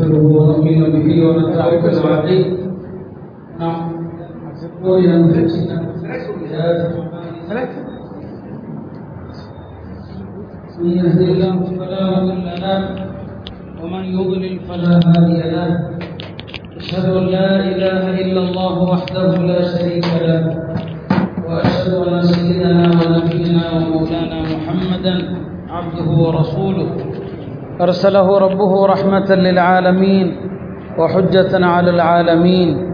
ونؤمن به ونتوكل عليه نعم ولأنفسنا من يهد الله فلا مضل له ومن يضلل فلا هادي له أشهد أن لا إله إلا الله وحده لا شريك له وأشهد أن سيدنا ونبينا ومولانا محمدا عبده ورسوله. أرسله ربه رحمة للعالمين وحجة على العالمين.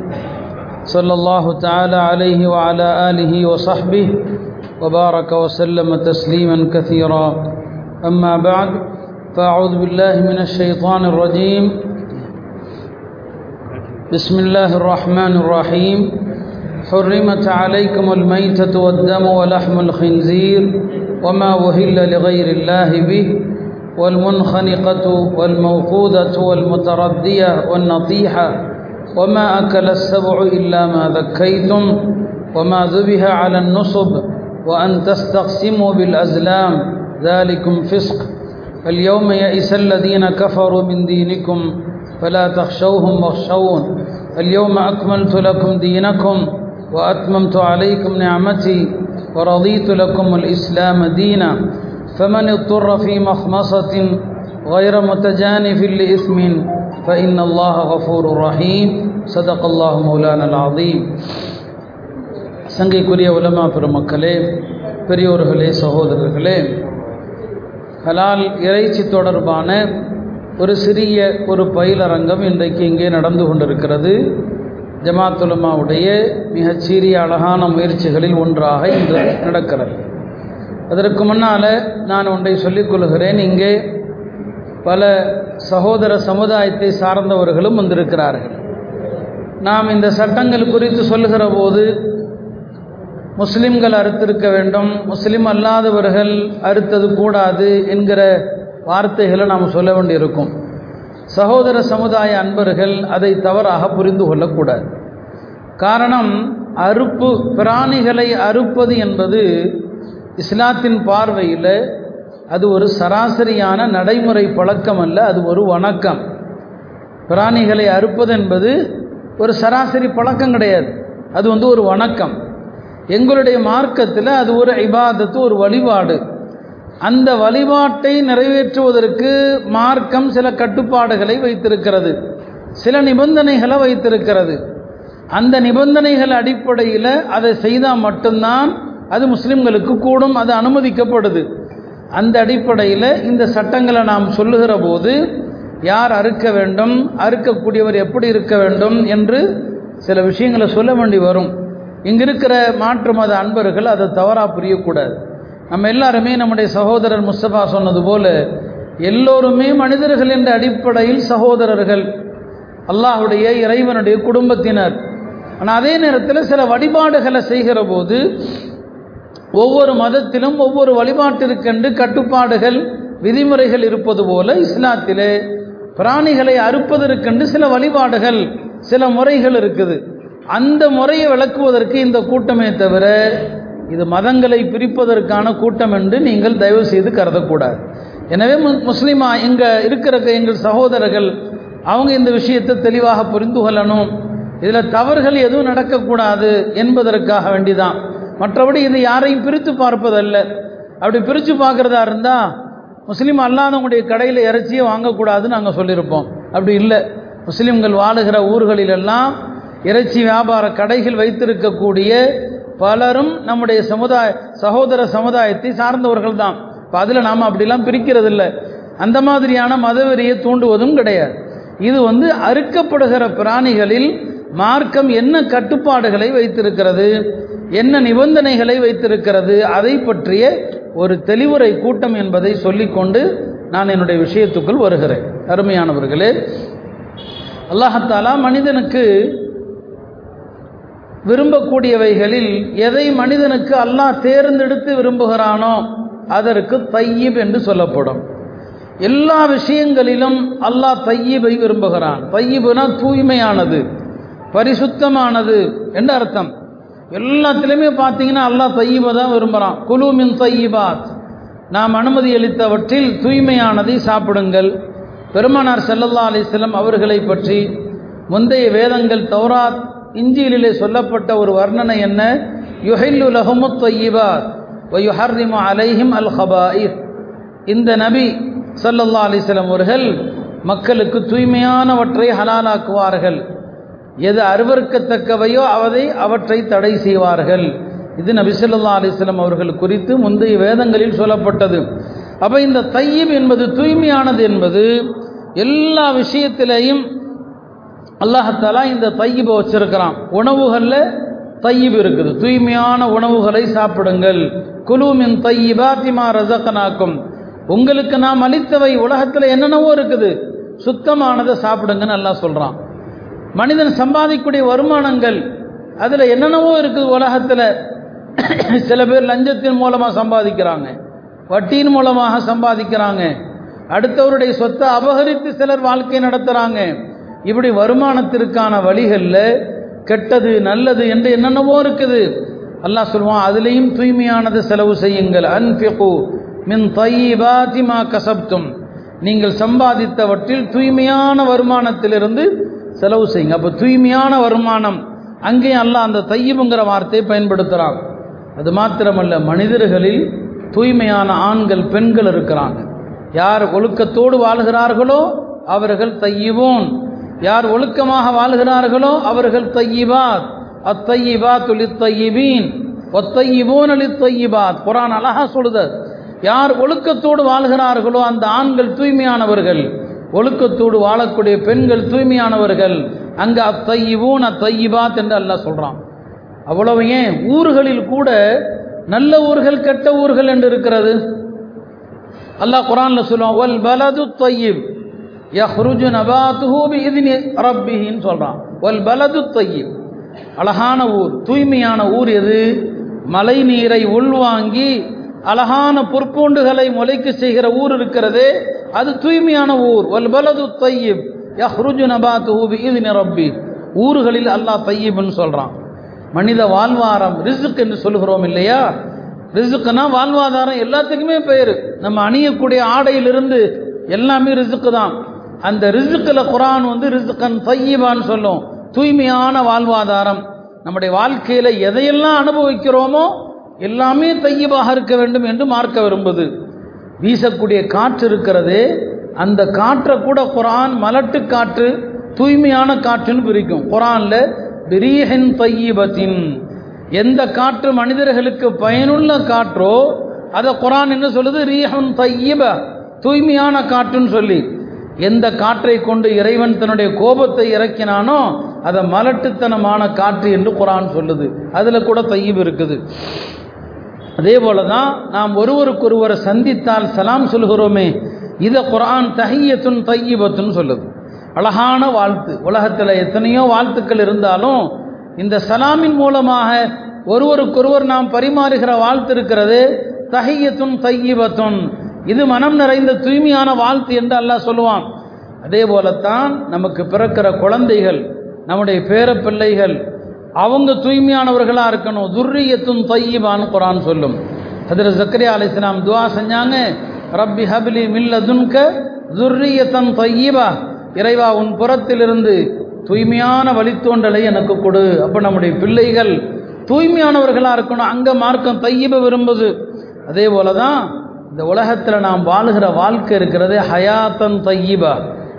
صلى الله تعالى عليه وعلى آله وصحبه وبارك وسلم تسليما كثيرا. أما بعد فأعوذ بالله من الشيطان الرجيم. بسم الله الرحمن الرحيم. حرمت عليكم الميتة والدم ولحم الخنزير وما وهل لغير الله به والمنخنقة والموقوذة والمتردية والنطيحة وما أكل السبع إلا ما ذكيتم وما ذبح على النصب وأن تستقسموا بالأزلام ذلكم فسق. اليوم يئس الذين كفروا من دينكم فلا تخشوهم واخشون. اليوم أكملت لكم دينكم وأتممت عليكم نعمتي ورضيت لكم الإسلام دينا فمن اضطر في مخمصة غير متجانف لإثم فإن الله غفور رحيم صدق الله مولانا العظيم சங்கைக்குரிய உலமா பெருமக்களே பெரியோர்களே சகோதரர்களே ஹலால் இறைச்சி தொடர்பான ஒரு சிறிய ஒரு பயிலரங்கம் இன்றைக்கு இங்கே நடந்து கொண்டிருக்கிறது ஜமாத்துலமாவுடைய மிகச்சீரிய அழகான முயற்சிகளில் ஒன்றாக இன்று நடக்கிறது. அதற்கு முன்னால் நான் ஒன்றை சொல்லிக் கொள்கிறேன். இங்கே பல சகோதர சமுதாயத்தை சார்ந்தவர்களும் வந்திருக்கிறார்கள். நாம் இந்த சட்டங்கள் குறித்து சொல்லுகிற போது முஸ்லிம்கள் அறுத்திருக்க வேண்டும் முஸ்லிம் அல்லாதவர்கள் அறுத்தது கூடாது என்கிற வார்த்தைகளை நாம் சொல்ல வேண்டியிருக்கும். சகோதர சமுதாய அன்பர்கள் அதை தவறாக புரிந்து கொள்ளக்கூடாது. காரணம் அறுப்பு பிராணிகளை அறுப்பது என்பது இஸ்லாத்தின் பார்வையில் அது ஒரு சராசரியான நடைமுறை பழக்கம் அல்ல அது ஒரு வணக்கம். பிராணிகளை அறுப்பது என்பது ஒரு சராசரி பழக்கம் கிடையாது அது வந்து ஒரு வணக்கம். எங்களுடைய மார்க்கத்தில் அது ஒரு இபாதத்து ஒரு வழிபாடு. அந்த வழிபாட்டை நிறைவேற்றுவதற்கு மார்க்கம் சில கட்டுப்பாடுகளை வைத்திருக்கிறது. சில நிபந்தனைகளை வைத்திருக்கிறது. அந்த நிபந்தனைகள் அடிப்படையில் அதை செய்தால் மட்டும்தான் அது முஸ்லிம்களுக்கு கூடும் அது அனுமதிக்கப்படுது. அந்த அடிப்படையில் இந்த சட்டங்களை நாம் சொல்லுகிற போது யார் அறுக்க வேண்டும் அறுக்கக்கூடியவர் எப்படி இருக்க வேண்டும் என்று சில விஷயங்களை சொல்ல வேண்டி வரும். இங்கே இருக்கிற மாற்று மத அன்பர்கள் அதை தவறாக புரியக்கூடாது. நம்ம எல்லாருமே நம்முடைய சகோதரர் முஸ்தபா சொன்னது போல எல்லோருமே மனிதர்கள் என்ற அடிப்படையில் சகோதரர்கள். அல்லாஹுடைய இறைவனுடைய குடும்பத்தினர். ஆனால் அதே நேரத்தில் சில வழிபாடுகளை செய்கிற போது ஒவ்வொரு மதத்திலும் ஒவ்வொரு வழிபாட்டிற்கென்று கட்டுப்பாடுகள் விதிமுறைகள் இருப்பது போல இஸ்லாத்திலே பிராணிகளை அறுப்பதற்கென்று சில வழிபாடுகள் சில முறைகள் இருக்குது. அந்த முறையை விளக்குவதற்கு இந்த கூட்டமே தவிர இது மதங்களை பிரிப்பதற்கான கூட்டம் என்று நீங்கள் தயவு செய்து கருதக்கூடாது. எனவே முஸ்லீமா இங்கே இருக்கிற எங்கள் சகோதரர்கள் அவங்க இந்த விஷயத்தை தெளிவாக புரிந்து கொள்ளணும். இதில் தவறுகள் எதுவும் நடக்கக்கூடாது என்பதற்காக வேண்டிதான். மற்றபடி இது யாரையும் பிரித்து பார்ப்பதல்ல. அப்படி பிரித்து பார்க்குறதா இருந்தால் முஸ்லீம் அல்லாதவங்களுடைய கடையில் இறைச்சியை வாங்கக்கூடாதுன்னு நாங்கள் சொல்லியிருப்போம். அப்படி இல்லை. முஸ்லீம்கள் வாழுகிற ஊர்களிலெல்லாம் இறைச்சி வியாபார கடைகள் வைத்திருக்கக்கூடிய பலரும் நம்முடைய சமுதாய சகோதர சமுதாயத்தை சார்ந்தவர்கள் தான் இப்போ அதில் நாம் அப்படிலாம் பிரிக்கிறது இல்லை அந்த மாதிரியான மதவெறியை தூண்டுவதும் கிடையாது. இது வந்து அறுக்கப்படுகிற பிராணிகளில் மார்க்கம் என்ன கட்டுப்பாடுகளை வைத்திருக்கிறது என்ன நிபந்தனைகளை வைத்திருக்கிறது அதை பற்றிய ஒரு தெளிவுரை கூட்டம் என்பதை சொல்லிக்கொண்டு நான் என்னுடைய விஷயத்துக்குள் வருகிறேன். அருமையானவர்களே அல்லாஹத்தாலா மனிதனுக்கு விரும்பக்கூடியவைகளில் எதை மனிதனுக்கு அல்லாஹ் தேர்ந்தெடுத்து விரும்புகிறானோ அதற்கு தையீப் என்று சொல்லப்படும். எல்லா விஷயங்களிலும் அல்லாஹ் தையீபை விரும்புகிறான். தையீபுனா தூய்மையானது பரிசுத்தமானது என்று அர்த்தம். எல்லாத்துலேயுமே பார்த்தீங்கன்னா அல்லாஹ் தையீபை தான் விரும்புகிறான். குலு மின் தையீபாத் நாம் அனுமதி அளித்தவற்றில் தூய்மையானதை சாப்பிடுங்கள். பெருமானார் செல்லல்லா அலிஸ்லம் அவர்களை பற்றி முந்தைய வேதங்கள் தௌராத் இஞ்சியிலே சொல்லப்பட்ட ஒரு வர்ணனை என்ன? யுஹில்லு லஹுமுத் தொய்யிபாத் வயுஹர்ரிமு அலைஹிம் அல் ஹபாயிர் இந்த நபி சல்லல்லா அலிஸ்லம் அவர்கள் மக்களுக்கு தூய்மையானவற்றை ஹலாலாக்குவார்கள். எது அருவறுக்கத்தக்கவையோ அவதை அவற்றை தடை செய்வார்கள். இது நபி ஸல்லல்லாஹு அலைஹி அவர்கள் குறித்து முந்தைய வேதங்களில் சொல்லப்பட்டது. அப்போ இந்த தையீப் என்பது தூய்மையானது என்பது எல்லா விஷயத்திலையும் அல்லாஹத்தாலா இந்த தையீபை வச்சிருக்கிறான். உணவுகளில் தையீப் இருக்குது. தூய்மையான உணவுகளை சாப்பிடுங்கள். குலூமின் திமா ரசகனாக்கும் உங்களுக்கு நாம் அளித்தவை உலகத்தில் என்னென்னவோ இருக்குது. சுத்தமானதை சாப்பிடுங்கன்னு நல்லா சொல்கிறான் மனிதன் சம்பாதிக்கக்கூடிய வருமானங்கள் அதில் என்னென்னவோ இருக்குது உலகத்தில். சில பேர் லஞ்சத்தின் மூலமாக சம்பாதிக்கிறாங்க. வட்டியின் மூலமாக சம்பாதிக்கிறாங்க. அடுத்தவருடைய சொத்தை அபகரித்து சிலர் வாழ்க்கை நடத்துகிறாங்க இப்படி வருமானத்திற்கான வழிகளில் கெட்டது நல்லது என்று என்னென்னவோ இருக்குது. அல்லாஹ் சொல்லுவான் அதுலேயும் தூய்மையானது செலவு செய்யுங்கள். அன்பிகு மின் தையிபாதி கசப்தும். நீங்கள் சம்பாதித்தவற்றில் தூய்மையான வருமானத்திலிருந்து செலவு செய்யுங்க. அப்போ தூய்மையான வருமானம் அங்கேயும் அல்ல அந்த தையிபுங்கிற வார்த்தையை பயன்படுத்துகிறான் அது மாத்திரமல்ல மனிதர்களில் தூய்மையான ஆண்கள் பெண்கள் இருக்கிறாங்க. யார் ஒழுக்கத்தோடு வாழ்கிறார்களோ அவர்கள் தையிவோன் யார் ஒழுக்கமாக வாழ்கிறார்களோ அவர்கள் தையிபாத். அத்தையிபாத் தையிபீன் ஒத்தையிபோன் அலித்தையிபாத் குரான் அழகா சொல்லுது. யார் ஒழுக்கத்தோடு வாழ்கிறார்களோ அந்த ஆண்கள் தூய்மையானவர்கள் ஒழுக்கத்தோடு வாழக்கூடிய பெண்கள் தூய்மையானவர்கள் அங்கே அத்தையிபூன் அத்தையிபாத் என்று அல்லாஹ் சொல்கிறான் அவ்வளவு ஏன்? ஊர்களில் கூட நல்ல ஊர்கள் கெட்ட ஊர்கள் என்று இருக்கிறது. அல்லாஹ் குரான்ல சொல்லுவான் வல் பலது தையிப். யஹ்ருஜு நபாத்துஹூபி இதுனி ரப்பிஹின்னு சொல்கிறான் ஒல் பலது தொய்யீப் அழகான ஊர். தூய்மையான ஊர் எது? மழை நீரை உள்வாங்கி அழகான பொற்பூண்டுகளை முளைக்கு செய்கிற ஊர் இருக்கிறது. அது தூய்மையான ஊர். ஒல் பலது தொய்யீப் யஹ்ருஜு நபாத்துஹூபி இதுனி ரப்பி ஊர்களில் அல்லாஹ் தையீப்னு சொல்கிறான் மனித வாழ்வாரம் ரிசுக் என்று சொல்கிறோம் இல்லையா? ரிசுக்குனா வாழ்வாதாரம் எல்லாத்துக்குமே பெயர் நம்ம அணியக்கூடிய ஆடையிலிருந்து எல்லாமே ரிசுக்கு தான். அந்த ரிசுக்கில் குரான் வந்து ரிசுக்கன் தையிபான்னு சொல்லும். தூய்மையான வாழ்வாதாரம். நம்முடைய வாழ்க்கையில் எதையெல்லாம் அனுபவிக்கிறோமோ எல்லாமே தையீபாக இருக்க வேண்டும் என்று மார்க்க விரும்புது. வீசக்கூடிய காற்று இருக்கிறதே அந்த காற்றை கூட குரான் மலட்டு காற்று தூய்மையான காற்றுன்னு பிரிக்கும். குரானில் பிரீஹன் தையீபத்தின். எந்த காற்று மனிதர்களுக்கு பயனுள்ள காற்றோ அதை குரான் என்ன சொல்லுது? ரீஹன் தையீப. தூய்மையான காற்றுன்னு சொல்லி. எந்த காற்றை கொண்டு இறைவன் தன்னுடைய கோபத்தை இறக்கினானோ அதை மலட்டுத்தனமான காற்று என்று குரான் சொல்லுது. அதில் கூட தையீப் இருக்குது. அதே போல தான் நாம் ஒருவருக்கொருவரை சந்தித்தால் சலாம் சொல்கிறோமே இதை குரான் தஹியத்துன் தையீபத்துன்னு சொல்லுது. அழகான வாழ்த்து. உலகத்தில் எத்தனையோ வாழ்த்துக்கள் இருந்தாலும் இந்த சலாமின் மூலமாக ஒருவருக்கொருவர் நாம் பரிமாறுகிற வாழ்த்து இருக்கிறது தஹியத்துன் தையீபத்துன். இது மனம் நிறைந்த தூய்மையான வாழ்த்து என்று அல்லாஹ் சொல்லுவான். அதே போலத்தான் நமக்கு பிறக்கிற குழந்தைகள் நம்முடைய பேர பிள்ளைகள் அவங்க தூய்மையானவர்களாக இருக்கணும். துர்ரியத்தும் தையிபான்னு குரான் சொல்லும். அதில் ஜக்கரியா அலி இஸ்லாம் துவா செஞ்சாங்க ரப்பி ஹபிலி மில்லதுன்க துர்ரியத்தன் தையிபா இறைவா உன் புறத்திலிருந்து தூய்மையான வழித்தோன்றலை எனக்கு கொடு. அப்போ நம்முடைய பிள்ளைகள் தூய்மையானவர்களாக இருக்கணும். அங்கே மார்க்கம் தையிப விரும்புது. அதே போல தான் இந்த உலகத்தில் நாம் வாழுகிற வாழ்க்கை இருக்கிறது ஹயாத்தன் தையீபா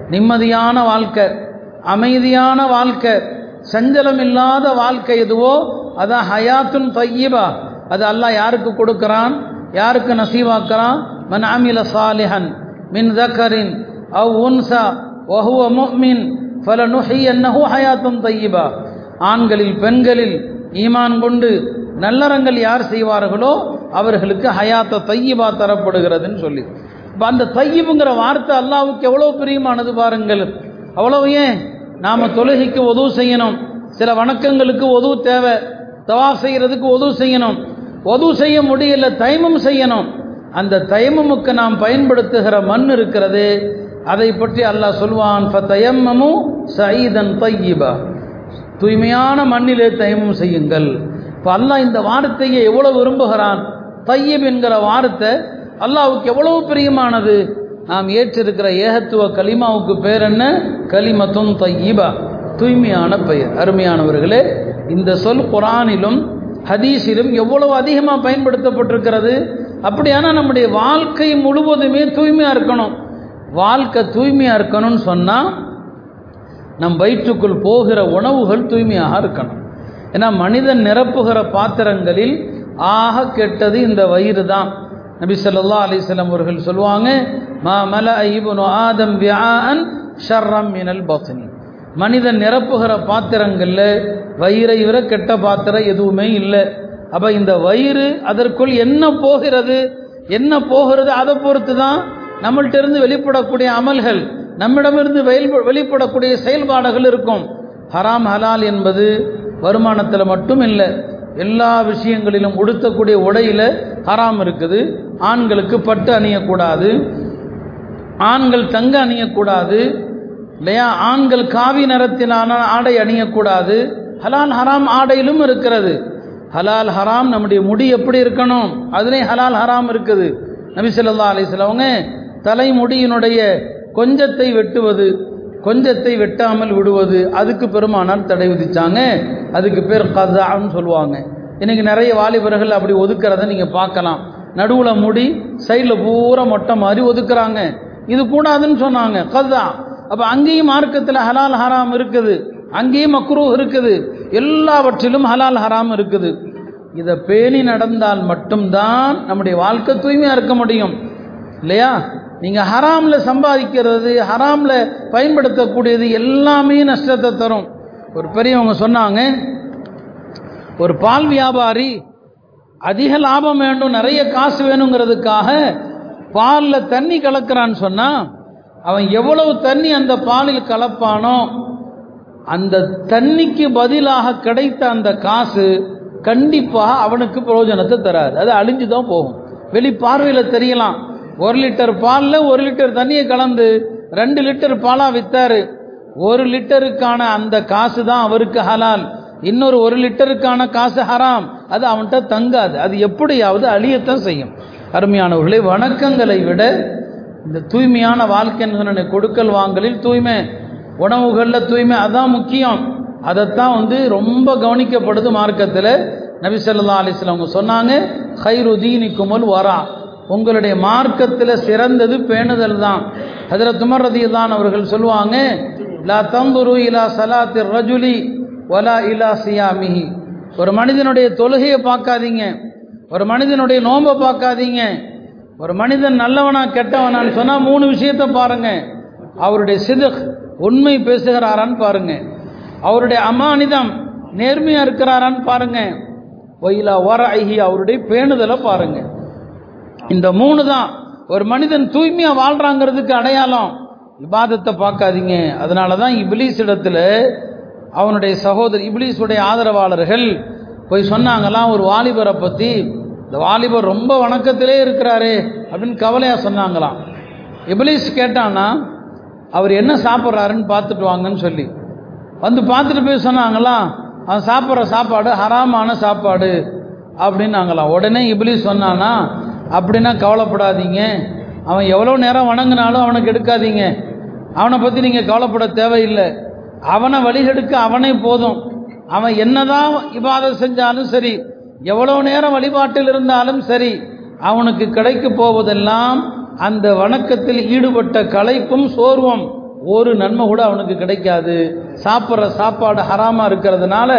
நிம்மதியான வாழ்க்கை அமைதியான வாழ்க்கை சஞ்சலம் இல்லாத வாழ்க்கை எதுவோ அதான் ஹயாத்துன் தையீபா அது அல்லாஹ் யாருக்கு கொடுக்குறான்? யாருக்கு நசீவாக்குறான்? மன் அமில சாலிஹன் மின் தக்கரின் அவ் உன்சா ஒஹுவ முஹ்மின் ஃபல நுஹி என்னஹு ஹயாத்தும் தையீபா ஆண்களில் பெண்களில் ஈமான் கொண்டு நல்லறங்கள் யார் செய்வார்களோ அவர்களுக்கு ஹயாத்த தையீபா தரப்படுகிறதுன்னு சொல்லி. இப்போ அந்த தையீபுங்கிற வார்த்தை அல்லாவுக்கு எவ்வளோ பிரியமானது பாருங்கள். அவ்வளவு ஏன்? நாம் தொழுகைக்கு உதவு செய்யணும். சில வணக்கங்களுக்கு உதவு தேவை. தவா செய்கிறதுக்கு உதவு செய்யணும். உதவு செய்ய முடியல தைமம் செய்யணும். அந்த தைமமுக்கு நாம் பயன்படுத்துகிற மண் இருக்கிறது. அதை பற்றி அல்லாஹ் சொல்வான் ஃபத்தயம்மமு சயீதன் தையிபா. தூய்மையான மண்ணிலே தைமம் செய்யுங்கள். இப்போ அல்லாஹ் இந்த வார்த்தையை எவ்வளோ விரும்புகிறான்? தையீப் என்கிற வார்த்தை அல்லாவுக்கு எவ்வளவு பிரியமானது? நாம் ஏற்றிருக்கிற ஏகத்துவ கலிமாவுக்கு பேர் என்ன? கலிமத்தும் தையீபா தூய்மையான பெயர். அருமையானவர்களே இந்த சொல் குரானிலும் ஹதீஸிலும் எவ்வளவு அதிகமாக பயன்படுத்தப்பட்டிருக்கிறது? அப்படியானா நம்முடைய வாழ்க்கை முழுவதுமே தூய்மையாக இருக்கணும். வாழ்க்கை தூய்மையாக இருக்கணும்னு சொன்னால் நம் வயிற்றுக்குள் போகிற உணவுகள் தூய்மையாக இருக்கணும். ஏன்னா மனிதன் நிரப்புகிற பாத்திரங்களில் ஆக கெட்டது இந்த வயிறு தான் நபி சொல்லா அலைஹி அவர்கள் சொல்லுவாங்க மா மல இப்னு ஆதம் வியான் ஷர்ரம் மினல் பத்னி. மனிதன் நிரப்புகிற பாத்திரங்களில் வயிறை விட கெட்ட பாத்திரம் எதுவுமே இல்லை. அப்ப இந்த வயிறு அதற்குள் என்ன போகிறது? என்ன போகிறது? அதை பொறுத்து தான் நம்மள்ட்ட இருந்து வெளிப்படக்கூடிய அமல்கள் நம்மிடமிருந்து வெளிப்படக்கூடிய செயல்பாடுகள் இருக்கும். ஹராம் ஹலால் என்பது வருமானத்தில் மட்டும் இல்லை எல்லா விஷயங்களிலும் உடுத்தக்கூடிய உடையில் ஹராம் இருக்குது. ஆண்களுக்கு பட்டு அணியக்கூடாது. ஆண்கள் தங்க அணியக்கூடாது. இல்லையா? ஆண்கள் காவி நிறத்திலான ஆடை அணியக்கூடாது. ஹலால் ஹராம் ஆடையிலும் இருக்கிறது. ஹலால் ஹராம் நம்முடைய முடி எப்படி இருக்கணும்? அதுலேயும் ஹலால் ஹராம் இருக்குது. நபி சொல்லா அலைஹி வஸல்லம் தலைமுடியினுடைய கொஞ்சத்தை வெட்டுவது கொஞ்சத்தை வெட்டாமல் விடுவது அதுக்கு பெருமானார் தடை விதிச்சாங்க. அதுக்கு பேர் கதான்னு சொல்லுவாங்க. இன்றைக்கி நிறைய வாலிபர்கள் அப்படி ஒதுக்கிறத நீங்கள் பார்க்கலாம். நடுவில் முடி சைடில் பூரா மொட்டை மாதிரி ஒதுக்குறாங்க. இது கூடாதுன்னு சொன்னாங்க. கதா. அப்போ அங்கேயும் மார்க்கத்தில் ஹலால் ஹராம் இருக்குது. அங்கேயும் மக்ரூ இருக்குது. எல்லாவற்றிலும் ஹலால் ஹராம் இருக்குது. இதை பேணி நடந்தால் மட்டும்தான் நம்முடைய வாழ்க்கை தூய்மையாக இருக்க முடியும். இல்லையா? நீங்கள் ஹராமில் சம்பாதிக்கிறது ஹராமில் பயன்படுத்தக்கூடியது எல்லாமே நஷ்டத்தை தரும். ஒரு பெரியவங்க சொன்னாங்க ஒரு பால் வியாபாரி அதிக லாபம் வேண்டும் நிறைய காசு வேணுங்கிறதுக்காக பாலில் தண்ணி கலக்கிறான்னு சொன்னால் அவன் எவ்வளவு தண்ணி அந்த பாலில் கலப்பானோ அந்த தண்ணிக்கு பதிலாக கிடைத்த அந்த காசு கண்டிப்பாக அவனுக்கு பிரயோஜனத்தை தராது. அது அழிஞ்சு தான் போகும். வெளி பார்வையில் தெரியலாம். ஒரு லிட்டர் பாலில் ஒரு லிட்டர் தண்ணியை கலந்து ரெண்டு லிட்டர் பாலாக விற்றாரு ஒரு லிட்டருக்கான அந்த காசு தான் அவருக்கு ஹலால். இன்னொரு ஒரு லிட்டருக்கான காசு ஹராம். அது அவன்கிட்ட தங்காது. அது எப்படியாவது அழியத்தான் செய்யும். அருமையானவர்களை வணக்கங்களை விட இந்த தூய்மையான வாழ்க்கை கொடுக்கல் வாங்கலில் தூய்மை உணவுகளில் தூய்மை அதான் முக்கியம். அதைத்தான் வந்து ரொம்ப கவனிக்கப்படுது மார்க்கத்தில். நபி சொல்லா அலிஸ்லாம் அவங்க சொன்னாங்க ஹைரு குமல் வரா. உங்களுடைய மார்க்கத்தில் சிறந்தது பேணுதல் தான். அதில் உமர் ரதியல்லான் அவர்கள் சொல்லுவாங்க லா தந்துரு இலா சலாத்தி ரஜுலி ஒலா இலா சியாமிஹி. ஒரு மனிதனுடைய தொழுகையை பார்க்காதீங்க. ஒரு மனிதனுடைய நோன்பை பார்க்காதீங்க. ஒரு மனிதன் நல்லவனா கெட்டவனான்னு சொன்னால் மூணு விஷயத்தை பாருங்க. அவருடைய சிதுக் உண்மை பேசுகிறாரான்னு பாருங்க. அவருடைய அமானிதம் நேர்மையாக இருக்கிறாரான்னு பாருங்க. ஒயிலா வர ஐஹி அவருடைய பேணுதலை பாருங்கள் இந்த மூணு தான். ஒரு மனிதன் தூய்மையா வாழ்றாங்கிறதுக்கு அடையாளம். இபாதத்தை பார்க்காதீங்க. அதனால தான் இப்லீஸ் இடத்துல அவனுடைய சகோதரி இபிலிஸுடைய ஆதரவாளர்கள் போய் சொன்னாங்களாம் ஒரு வாலிபரை பற்றி இந்த வாலிபர் ரொம்ப வணக்கத்திலே இருக்கிறாரே அப்படின்னு கவலையாக சொன்னாங்களாம். இபிலிஸ் கேட்டான்னா அவர் என்ன சாப்பிட்றாருன்னு பார்த்துட்டு வாங்கன்னு சொல்லி. வந்து பார்த்துட்டு போய் சொன்னாங்களாம் அவன் சாப்பிட்ற சாப்பாடு ஹராமான சாப்பாடு அப்படின்னாங்களாம். உடனே இபிலிஸ் சொன்னானா அப்படின்னா கவலைப்படாதீங்க. அவன் எவ்வளோ நேரம் வணங்கினாலும் அவனுக்கு எடுக்காதீங்க. அவனை பற்றி நீங்கள் கவலைப்பட தேவையில்லை. அவனை வழிகெடுக்க அவனே போதும். அவன் என்னதான் இவாதம் செஞ்சாலும் சரி எவ்வளோ நேரம் வழிபாட்டில் இருந்தாலும் சரி அவனுக்கு கிடைக்க போவதெல்லாம் அந்த வணக்கத்தில் ஈடுபட்ட களைப்பும் சோர்வும். ஒரு நன்மை கூட அவனுக்கு கிடைக்காது. சாப்பிட்ற சாப்பாடு ஹராமாக இருக்கிறதுனால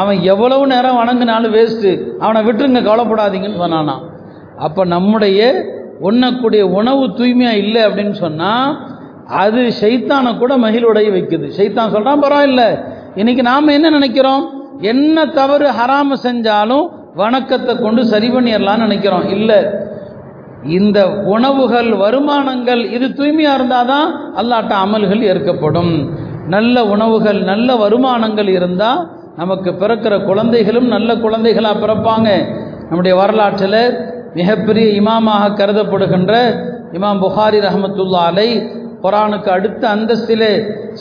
அவன் எவ்வளவு நேரம் வணங்கினாலும் வேஸ்ட்டு அவனை விட்டுருங்க கவலைப்படாதீங்கன்னு சொன்னானான் அப்போ நம்முடைய உண்ணக்கூடிய உணவு தூய்மையாக இல்லை அப்படின்னு சொன்னால் அது ஷைத்தானை கூட மகிழ்வுடைய வைக்குது. ஷைத்தான் சொல்கிறான் பரவாயில்ல. இன்னைக்கு நாம் என்ன நினைக்கிறோம்? என்ன தவறு ஹராம செஞ்சாலும் வணக்கத்தை கொண்டு சரி பண்ணிடலாம்னு நினைக்கிறோம். இல்லை. இந்த உணவுகள் வருமானங்கள் இது தூய்மையாக இருந்தால் தான் அல்லாட்ட அமல்கள் ஏற்கப்படும். நல்ல உணவுகள் நல்ல வருமானங்கள் இருந்தால் நமக்கு பிறக்கிற குழந்தைகளும் நல்ல குழந்தைகளாக பிறப்பாங்க. நம்முடைய வரலாற்றில் மிகப்பெரிய இமாமாக கருதப்படுகின்ற இமாம் புகாரி ரஹமத்துல்லா அலை குரானுக்கு அடுத்த அந்தஸ்திலே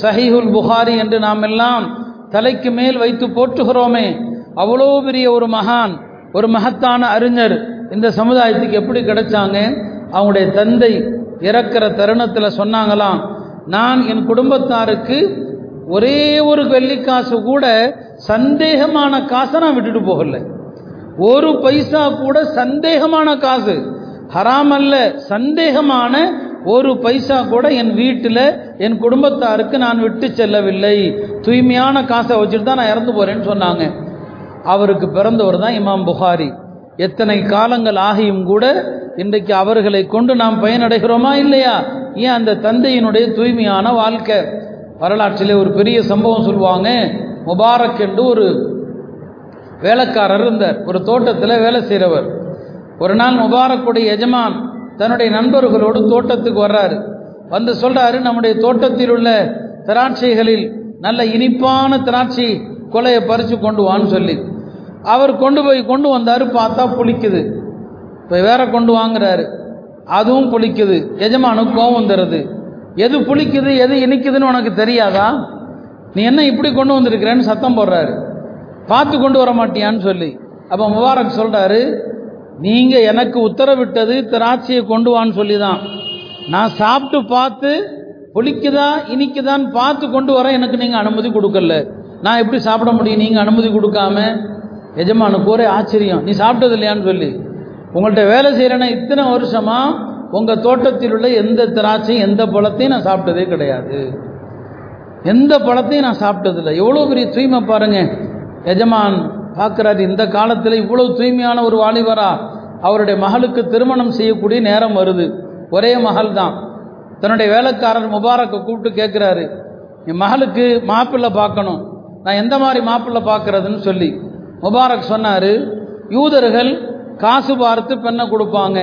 சஹீஹுல் புகாரி என்று நாம் எல்லாம் தலைக்கு மேல் வைத்து போற்றுகிறோமே அவ்வளோ பெரிய ஒரு மகான் ஒரு மகத்தான அறிஞர் இந்த சமுதாயத்துக்கு எப்படி கிடைச்சாங்க? அவங்களுடைய தந்தை இறக்கிற தருணத்தில் சொன்னாங்களாம் நான் என் குடும்பத்தாருக்கு ஒரே ஒரு வெள்ளிக்காசு கூட சந்தேகமான காசை நான் விட்டுட்டு போகலை. ஒரு பைசா கூட சந்தேகமான காசு. ஹராம் அல்ல சந்தேகமான ஒரு பைசா கூட என் வீட்டில் என் குடும்பத்தாருக்கு நான் விட்டு செல்லவில்லை. தூய்மையான காசை வச்சுட்டு தான் நான் இறந்து போறேன்னு சொன்னாங்க. அவருக்கு பிறந்தவர் தான் இமாம் புகாரி. எத்தனை காலங்கள் ஆகியும் கூட இன்றைக்கு அவர்களை கொண்டு நாம் பயனடைகிறோமா இல்லையா? ஏன் அந்த தந்தையினுடைய தூய்மையான வாழ்க்கை? வரலாற்றிலே ஒரு பெரிய சம்பவம் சொல்லுவாங்க முபாரக் என்று ஒரு வேலைக்காரர் இருந்தார். ஒரு தோட்டத்தில் வேலை செய்கிறவர் ஒரு நாள் முபாரக்குடைய எஜமான் தன்னுடைய நண்பர்களோடு தோட்டத்துக்கு வர்றாரு. வந்து சொல்றாரு நம்முடைய தோட்டத்தில் உள்ள திராட்சைகளில் நல்ல இனிப்பான திராட்சை கொலையை பறித்து கொண்டு வான்னு சொல்லி. அவர் கொண்டு போய் கொண்டு வந்தார் பார்த்தா புளிக்குது. இப்போ வேற கொண்டு வாங்குறாரு. அதுவும் புளிக்குது. எஜமானுக்கு கோவம் வந்துடுது எது புளிக்குது எது இனிக்குதுன்னு உனக்கு தெரியாதா? நீ என்ன இப்படி கொண்டு வந்திருக்கிறேன்னு சத்தம் போடுறாரு. பார்த்து கொண்டு வர மாட்டியான்னு சொல்லி. அப்போ முபாரக் சொல்கிறாரு நீங்கள் எனக்கு உத்தரவிட்டது திராட்சையை கொண்டு வான்னு சொல்லி தான் நான் சாப்பிட்டு பார்த்து புளிக்குதா இனிக்குதான்னு பார்த்து கொண்டு வர எனக்கு நீங்கள் அனுமதி கொடுக்கல. நான் எப்படி சாப்பிட முடியும்? நீங்கள் அனுமதி கொடுக்காம. எஜமானுக்கு ஒரே ஆச்சரியம். நீ சாப்பிட்டது இல்லையான்னு சொல்லி. உங்கள்கிட்ட வேலை செய்கிறேன்னா இத்தனை வருஷமாக உங்கள் தோட்டத்தில் உள்ள எந்த திராட்சையும் எந்த பழத்தையும் நான் சாப்பிட்டதே கிடையாது. எந்த பழத்தையும் நான் சாப்பிட்டதில்லை. எவ்வளோ பெரிய தூய்மை பாருங்கள் எஜமான் பார்க்குறாரு இந்த காலத்தில் இவ்வளவு தூய்மையான ஒரு வாலிபரா? அவருடைய மகளுக்கு திருமணம் செய்யக்கூடிய நேரம் வருது. ஒரே மகள் தான் தன்னுடைய வேலைக்காரர் முபாரக்கை கூப்பிட்டு கேட்குறாரு என் மகளுக்கு மாப்பிள்ளை பார்க்கணும். நான் எந்த மாதிரி மாப்பிள்ளை பார்க்கறதுன்னு சொல்லி. முபாரக் சொன்னார் யூதர்கள் காசு பார்த்து பெண்ணை கொடுப்பாங்க.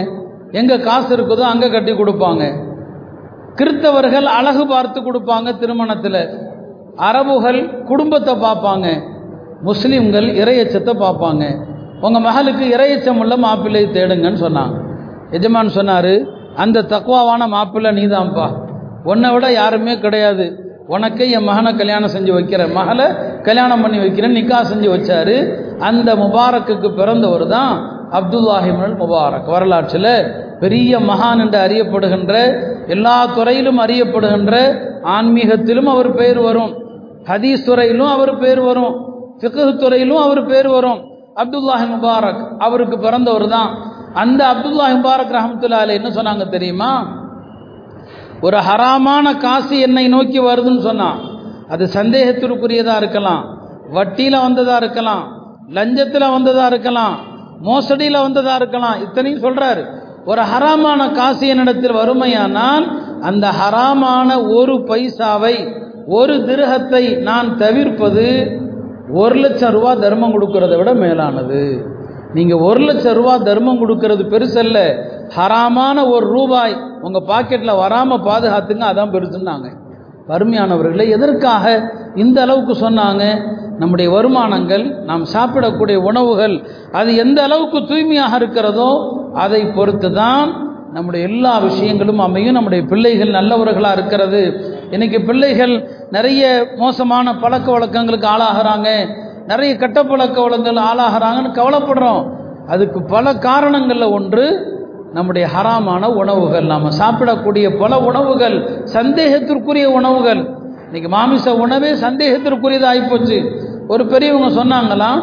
எங்கே காசு இருக்குதோ அங்கே கட்டி கொடுப்பாங்க. கிறித்தவர்கள் அழகு பார்த்து கொடுப்பாங்க திருமணத்தில். அரபுகள் குடும்பத்தை பார்ப்பாங்க. முஸ்லீம்கள் இறையச்சத்தை பார்ப்பாங்க. உங்கள் மகளுக்கு இறையச்சம் உள்ள மாப்பிள்ளை தேடுங்கன்னு சொன்னாங்க. எஜமான் சொன்னார் அந்த தக்குவாவான மாப்பிள்ளை நீதான்ப்பா உன்னை விட யாருமே கிடையாது. உனக்கே என் மகனை கல்யாணம் செஞ்சு வைக்கிறேன். மகளை கல்யாணம் பண்ணி வைக்கிறேன் நிக்கா செஞ்சு வச்சாரு. அந்த முபாரக்குக்கு பிறந்தவர் தான் அப்துல்லாஹிமல் முபாரக். வரலாற்றில் பெரிய மகான் என்று அறியப்படுகின்ற எல்லா துறையிலும் அறியப்படுகின்ற ஆன்மீகத்திலும் அவர் பெயர் வரும். ஹதீஸ் துறையிலும் அவர் பெயர் வரும். ஃபிக்ஹ் துறையிலும் அவர் பேர் வரும். அப்துல்லாஹி முபாரக் அவருக்கு பிறந்தவர் தான். அந்த அப்துல்லாஹி முபாரக் ரஹமத்துல்லா அலை என்ன சொன்னாங்க தெரியுமா? ஒரு ஹராமான காசு என்னை நோக்கி வருதுன்னு சொன்னான் அது சந்தேகத்திற்குரியதாக இருக்கலாம் வட்டியில் வந்ததாக இருக்கலாம் லஞ்சத்தில் வந்ததாக இருக்கலாம் மோசடியில் வந்ததாக இருக்கலாம் இத்தனையும் சொல்கிறாரு ஒரு ஹராமான காசு என்னிடத்தில் வறுமையானால் அந்த ஹராமான ஒரு பைசாவை ஒரு திருகத்தை நான் தவிர்ப்பது ஒரு லட்சம் ரூபா தர்மம் கொடுக்கறத விட மேலானது. நீங்கள் ஒரு லட்சம் ரூபா தர்மம் கொடுக்கறது பெருசல்ல. ஹராமான ஒரு ரூபாய் உங்கள் பாக்கெட்டில் வராமல் பாதுகாத்துங்க அதான் பெருசுன்னாங்க. வறுமையானவர்களை எதற்காக இந்த அளவுக்கு சொன்னாங்க? நம்முடைய வருமானங்கள் நாம் சாப்பிடக்கூடிய உணவுகள் அது எந்த அளவுக்கு தூய்மையாக இருக்கிறதோ அதை பொறுத்து தான் நம்முடைய எல்லா விஷயங்களும் அமையும். நம்முடைய பிள்ளைகள் நல்லவர்களாக இருக்கிறது. இன்னைக்கு பிள்ளைகள் நிறைய மோசமான பழக்க வழக்கங்களுக்கு ஆளாகிறாங்க. நிறைய கெட்ட பழக்க வழக்கங்கள் ஆளாகிறாங்கன்னு கவலைப்படுறோம். அதுக்கு பல காரணங்களில் ஒன்று நம்முடைய ஹராமான உணவுகள். நாம் சாப்பிடக்கூடிய பல உணவுகள் சந்தேகத்திற்குரிய உணவுகள். இன்னைக்கு மாமிச உணவே சந்தேகத்திற்குரியதாக போச்சு. ஒரு பெரியவங்க சொன்னாங்களாம்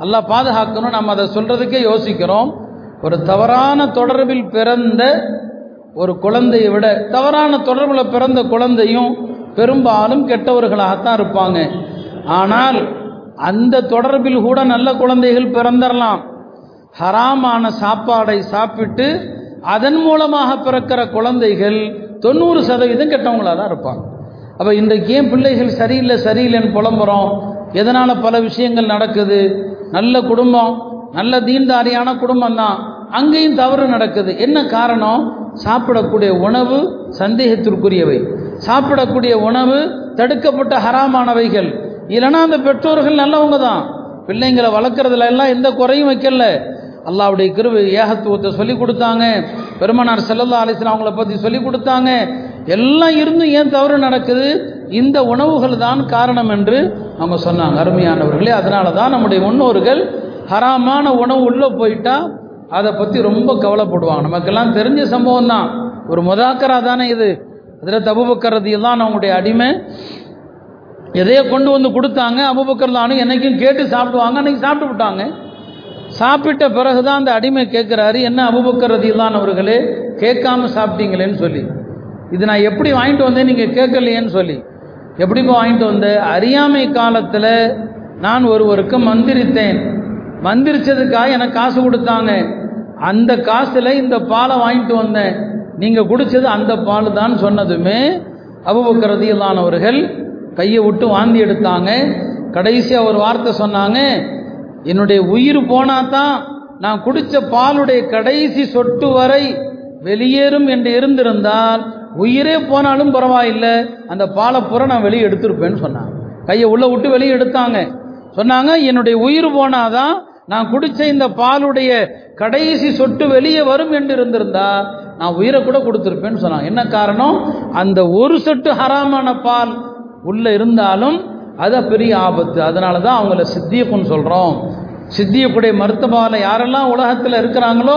எல்லாம் பாதுகாக்கணும் நம்ம அதை சொல்கிறதுக்கே யோசிக்கிறோம். ஒரு தவறான தொடர்பில் பிறந்த ஒரு குழந்தையை விட தவறான தொடர்பில் பிறந்த குழந்தையும் பெரும்பாலும் கெட்டவர்களாகத்தான் இருப்பாங்க. ஆனால் அந்த தொடர்பில் கூட நல்ல குழந்தைகள் பிறந்தரலாம். ஹராமான சாப்பாடை சாப்பிட்டு அதன் மூலமாக பிறக்கிற குழந்தைகள் தொண்ணூறு சதவீதம் கெட்டவங்களாக தான் இருப்பாங்க. அப்போ இன்றைக்கு ஏன் பிள்ளைகள் சரியில்லை சரியில்லைன்னு புலம்புறோம்? எதனால் பல விஷயங்கள் நடக்குது? நல்ல குடும்பம் நல்ல தீன்தாரியான குடும்பம் தான். அங்கேயும் தவறு நடக்குது. என்ன காரணம்? சாப்பிடக்கூடிய உணவு சந்தேகத்திற்குரியவை. சாப்பிடக்கூடிய உணவு தடுக்கப்பட்ட ஹராமானவைகள். இல்லைன்னா அந்த பெற்றோர்கள் நல்லவங்க தான். பிள்ளைங்களை வளர்க்குறதுல எல்லாம் எந்த குறையும் வைக்கல. அல்லாவுடைய கிருவு ஏகத்துவத்தை சொல்லி கொடுத்தாங்க. பெருமனார் செல்லல்லா அலிஸ்லாம் அவங்கள பற்றி சொல்லி கொடுத்தாங்க. எல்லாம் இருந்தும் ஏன் தவறு நடக்குது? இந்த உணவுகள் தான் காரணம் என்று அவங்க சொன்னாங்க. அருமையானவர்களே அதனால தான் நம்முடைய முன்னோர்கள் ஹராமான உணவு உள்ளே போயிட்டா அதை பற்றி ரொம்ப கவலைப்படுவாங்க. நமக்கெல்லாம் தெரிஞ்ச சம்பவம் தான். ஒரு முதாக்கரா தானே இது. அதில் தபுபக்கரது தான் அவங்களுடைய அடிமை. எதையோ கொண்டு வந்து கொடுத்தாங்க. அபுபக்கர்லானு என்னைக்கும் கேட்டு சாப்பிடுவாங்க. அன்னைக்கு சாப்பிட்டு விட்டாங்க. சாப்பிட்ட பிறகு தான் அந்த அடிமை கேட்குறாரு என்ன அபுபக்கர் ரதியல்லான் அவர்களே கேட்காம சாப்பிட்டீங்களேன்னு சொல்லி. இது நான் எப்படி வாங்கிட்டு வந்தேன்? நீங்கள் கேட்கலையேன்னு சொல்லி. எப்படிப்பா வாங்கிட்டு வந்தேன் அறியாமை காலத்தில் நான் ஒருவருக்கு மந்திரித்தேன். மந்திரிச்சதுக்காக எனக்கு காசு கொடுத்தாங்க. அந்த காசில் இந்த பாலை வாங்கிட்டு வந்தேன். நீங்கள் குடித்தது அந்த பால் தான் சொன்னதுமே அபுபக்கர் கையை விட்டு வாந்தி எடுத்தாங்க. கடைசியாக ஒரு வார்த்தை சொன்னாங்க என்னுடைய உயிர் போனா தான் நான் குடித்த பாலுடைய கடைசி சொட்டு வரை வெளியேறும் என்று இருந்திருந்தால் உயிரே போனாலும் பரவாயில்லை. அந்த பாலை பூரா நான் வெளியே எடுத்திருப்பேன்னு சொன்னாங்க. கையை உள்ள விட்டு வெளியே எடுத்தாங்க. சொன்னாங்க என்னுடைய உயிர் போனாதான் நான் குடித்த இந்த பாலுடைய கடைசி சொட்டு வெளியே வரும் என்று இருந்திருந்தா நான் உயிரை கூட கொடுத்துருப்பேன்னு சொன்னாங்க. என்ன காரணம்? அந்த ஒரு சொட்டு ஹராமான பால் உள்ள இருந்தாலும் அதை பெரிய ஆபத்து. அதனால தான் அவங்கள சித்தியப்புன்னு சொல்கிறோம் சித்தியப்புடைய மருத்துவாவில் யாரெல்லாம் உலகத்தில் இருக்கிறாங்களோ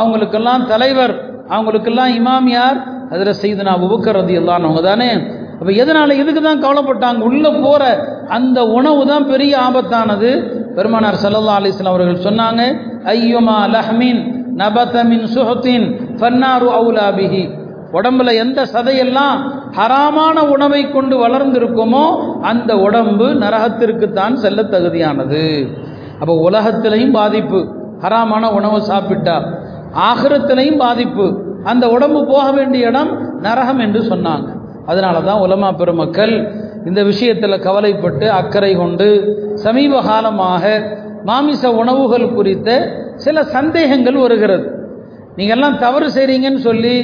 அவங்களுக்கெல்லாம் தலைவர் அவங்களுக்கெல்லாம் இமாம் யார்? அதில் செய்து நான் உபக்கிறது எல்லாம் அவங்க தானே. அப்போ எதனால் இதுக்கு தான் கவலைப்பட்டாங்க? உள்ளே போகிற அந்த உணவு தான் பெரிய ஆபத்தானது. பெருமானார் சல்லல்லா அலிஸ்லாம் அவர்கள் சொன்னாங்க ஐயோமா லஹ்மீன் நபத்தமின் சுஹத்தின் ஃபன்னாரு அவுலாபிஹி உடம்புல எந்த சதையெல்லாம் ஹராமான உணவை கொண்டு வளர்ந்திருக்குமோ அந்த உடம்பு நரகத்திற்குத்தான் செல்ல தகுதியானது. அப்போ உலகத்திலையும் பாதிப்பு. ஹராமான உணவை சாப்பிட்டா ஆகிரத்திலையும் பாதிப்பு. அந்த உடம்பு போக வேண்டிய இடம் நரகம் என்று சொன்னாங்க. அதனால தான் உலமா பெருமக்கள் இந்த விஷயத்தில் கவலைப்பட்டு அக்கறை கொண்டு சமீப காலமாக மாமிச உணவுகள் குறித்த சில சந்தேகங்கள் வருகிறது. நீங்கள் எல்லாம் தவறு செய்கிறீங்கன்னு சொல்லி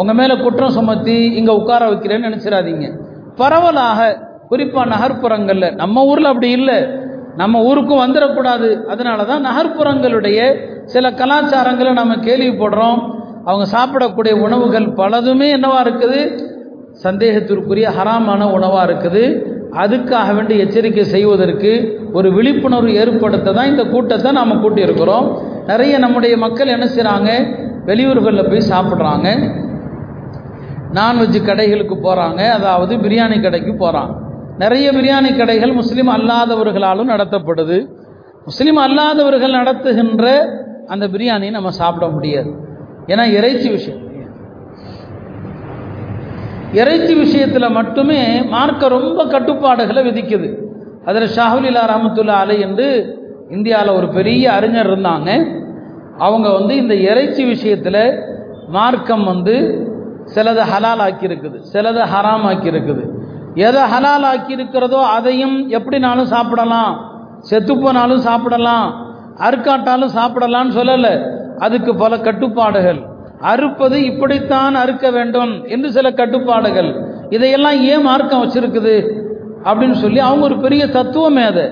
உங்கள் மேலே குற்றம் சுமத்தி இங்கே உட்கார வைக்கிறேன்னு நினச்சிடாதீங்க பரவலாக குறிப்பாக நகர்ப்புறங்களில் நம்ம ஊரில் அப்படி இல்லை. நம்ம ஊருக்கும் வந்துடக்கூடாது அதனால தான் நகர்ப்புறங்களுடைய சில கலாச்சாரங்களை நம்ம கேள்விப்படுறோம். அவங்க சாப்பிடக்கூடிய உணவுகள் பலதுமே என்னவா இருக்குது? சந்தேகத்திற்குரிய ஹராமான உணவாக இருக்குது. அதுக்காக வேண்டி எச்சரிக்கை செய்வதற்கு ஒரு விழிப்புணர்வு ஏற்படுத்த தான் இந்த கூட்டத்தை நாம் கூட்டியிருக்கிறோம். நிறைய நம்முடைய மக்கள் என்ன செய்கிறாங்க வெளியூர்களில் போய் சாப்பிட்றாங்க. நான்வெஜ் கடைகளுக்கு போகிறாங்க அதாவது பிரியாணி கடைக்கு போகிறாங்க நிறைய பிரியாணி கடைகள் முஸ்லீம் அல்லாதவர்களாலும் நடத்தப்படுது. முஸ்லீம் அல்லாதவர்கள் நடத்துகின்ற அந்த பிரியாணி நம்ம சாப்பிட முடியாது. ஏன்னா இறைச்சி விஷயம். இறைச்சி விஷயத்தில் மட்டுமே மார்க்க ரொம்ப கட்டுப்பாடுகளை விதிக்குது. அதில் ஷாஹுலிலா ரஹமத்துல்லா அலை என்று இந்தியாவில் ஒரு பெரிய அறிஞர் இருந்தாங்க. அவங்க வந்து இந்த இறைச்சி விஷயத்தில் மார்க்கம் வந்து சிலதை ஹலால் ஆக்கியிருக்குது சிலதை ஹராம் ஆக்கியிருக்குது. எதை ஹலால் ஆக்கியிருக்கிறதோ அதையும் எப்படினாலும் சாப்பிடலாம். செத்துப்போனாலும் சாப்பிடலாம். அறுக்காட்டாலும் சாப்பிடலாம்னு சொல்லலை. அதுக்கு பல கட்டுப்பாடுகள். அறுப்பது இப்படித்தான் அறுக்க வேண்டும் என்று சில கட்டுப்பாடுகள். இதையெல்லாம் ஏன் மார்க்கம் வச்சிருக்குது? அப்படின்னு சொல்லி அவங்க ஒரு பெரிய தத்துவமே அதை.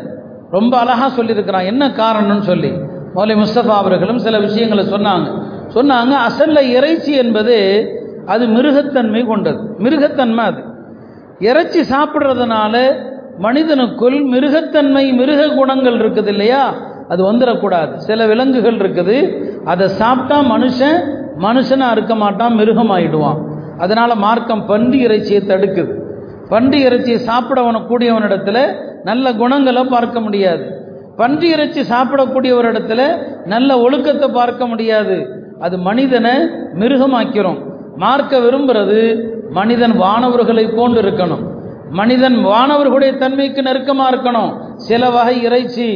ரொம்ப அழகாக சொல்லியிருக்கிறான். என்ன காரணம்னு சொல்லி. மௌலி முஸ்தபா அவர்களும் சில விஷயங்களை சொன்னாங்க. சொன்னாங்க அசல்ல இறைச்சி என்பது அது மிருகத்தன்மை கொண்டது. மிருகத்தன்மை அது. இறைச்சி சாப்பிட்றதுனால மனிதனுக்குள் மிருகத்தன்மை மிருக குணங்கள் இருக்குது இல்லையா? அது வந்துடக்கூடாது சில விலங்குகள் இருக்குது. அதை சாப்பிட்டா மனுஷன் மனுஷனாக இருக்க மாட்டான் மிருகமாயிடுவான். அதனால மார்க்கம் பன்றி இறைச்சியை தடுக்குது. பன்றி இறைச்சியை சாப்பிடவன கூடியவனிடத்தில் நல்ல குணங்களை பார்க்க முடியாது. பன்றி இறைச்சி சாப்பிடக்கூடிய ஒரு இடத்துல நல்ல ஒழுக்கத்தை பார்க்க முடியாது. அது மனிதனை மிருகமாக்கிறோம். மார்க்க விரும்புறது மனிதன் வானவர்களை போன்று இருக்கணும் மனிதன் வானவர்களுடைய தன்மைக்கு நெருக்கமாக இருக்கணும். சில வகை இறைச்சி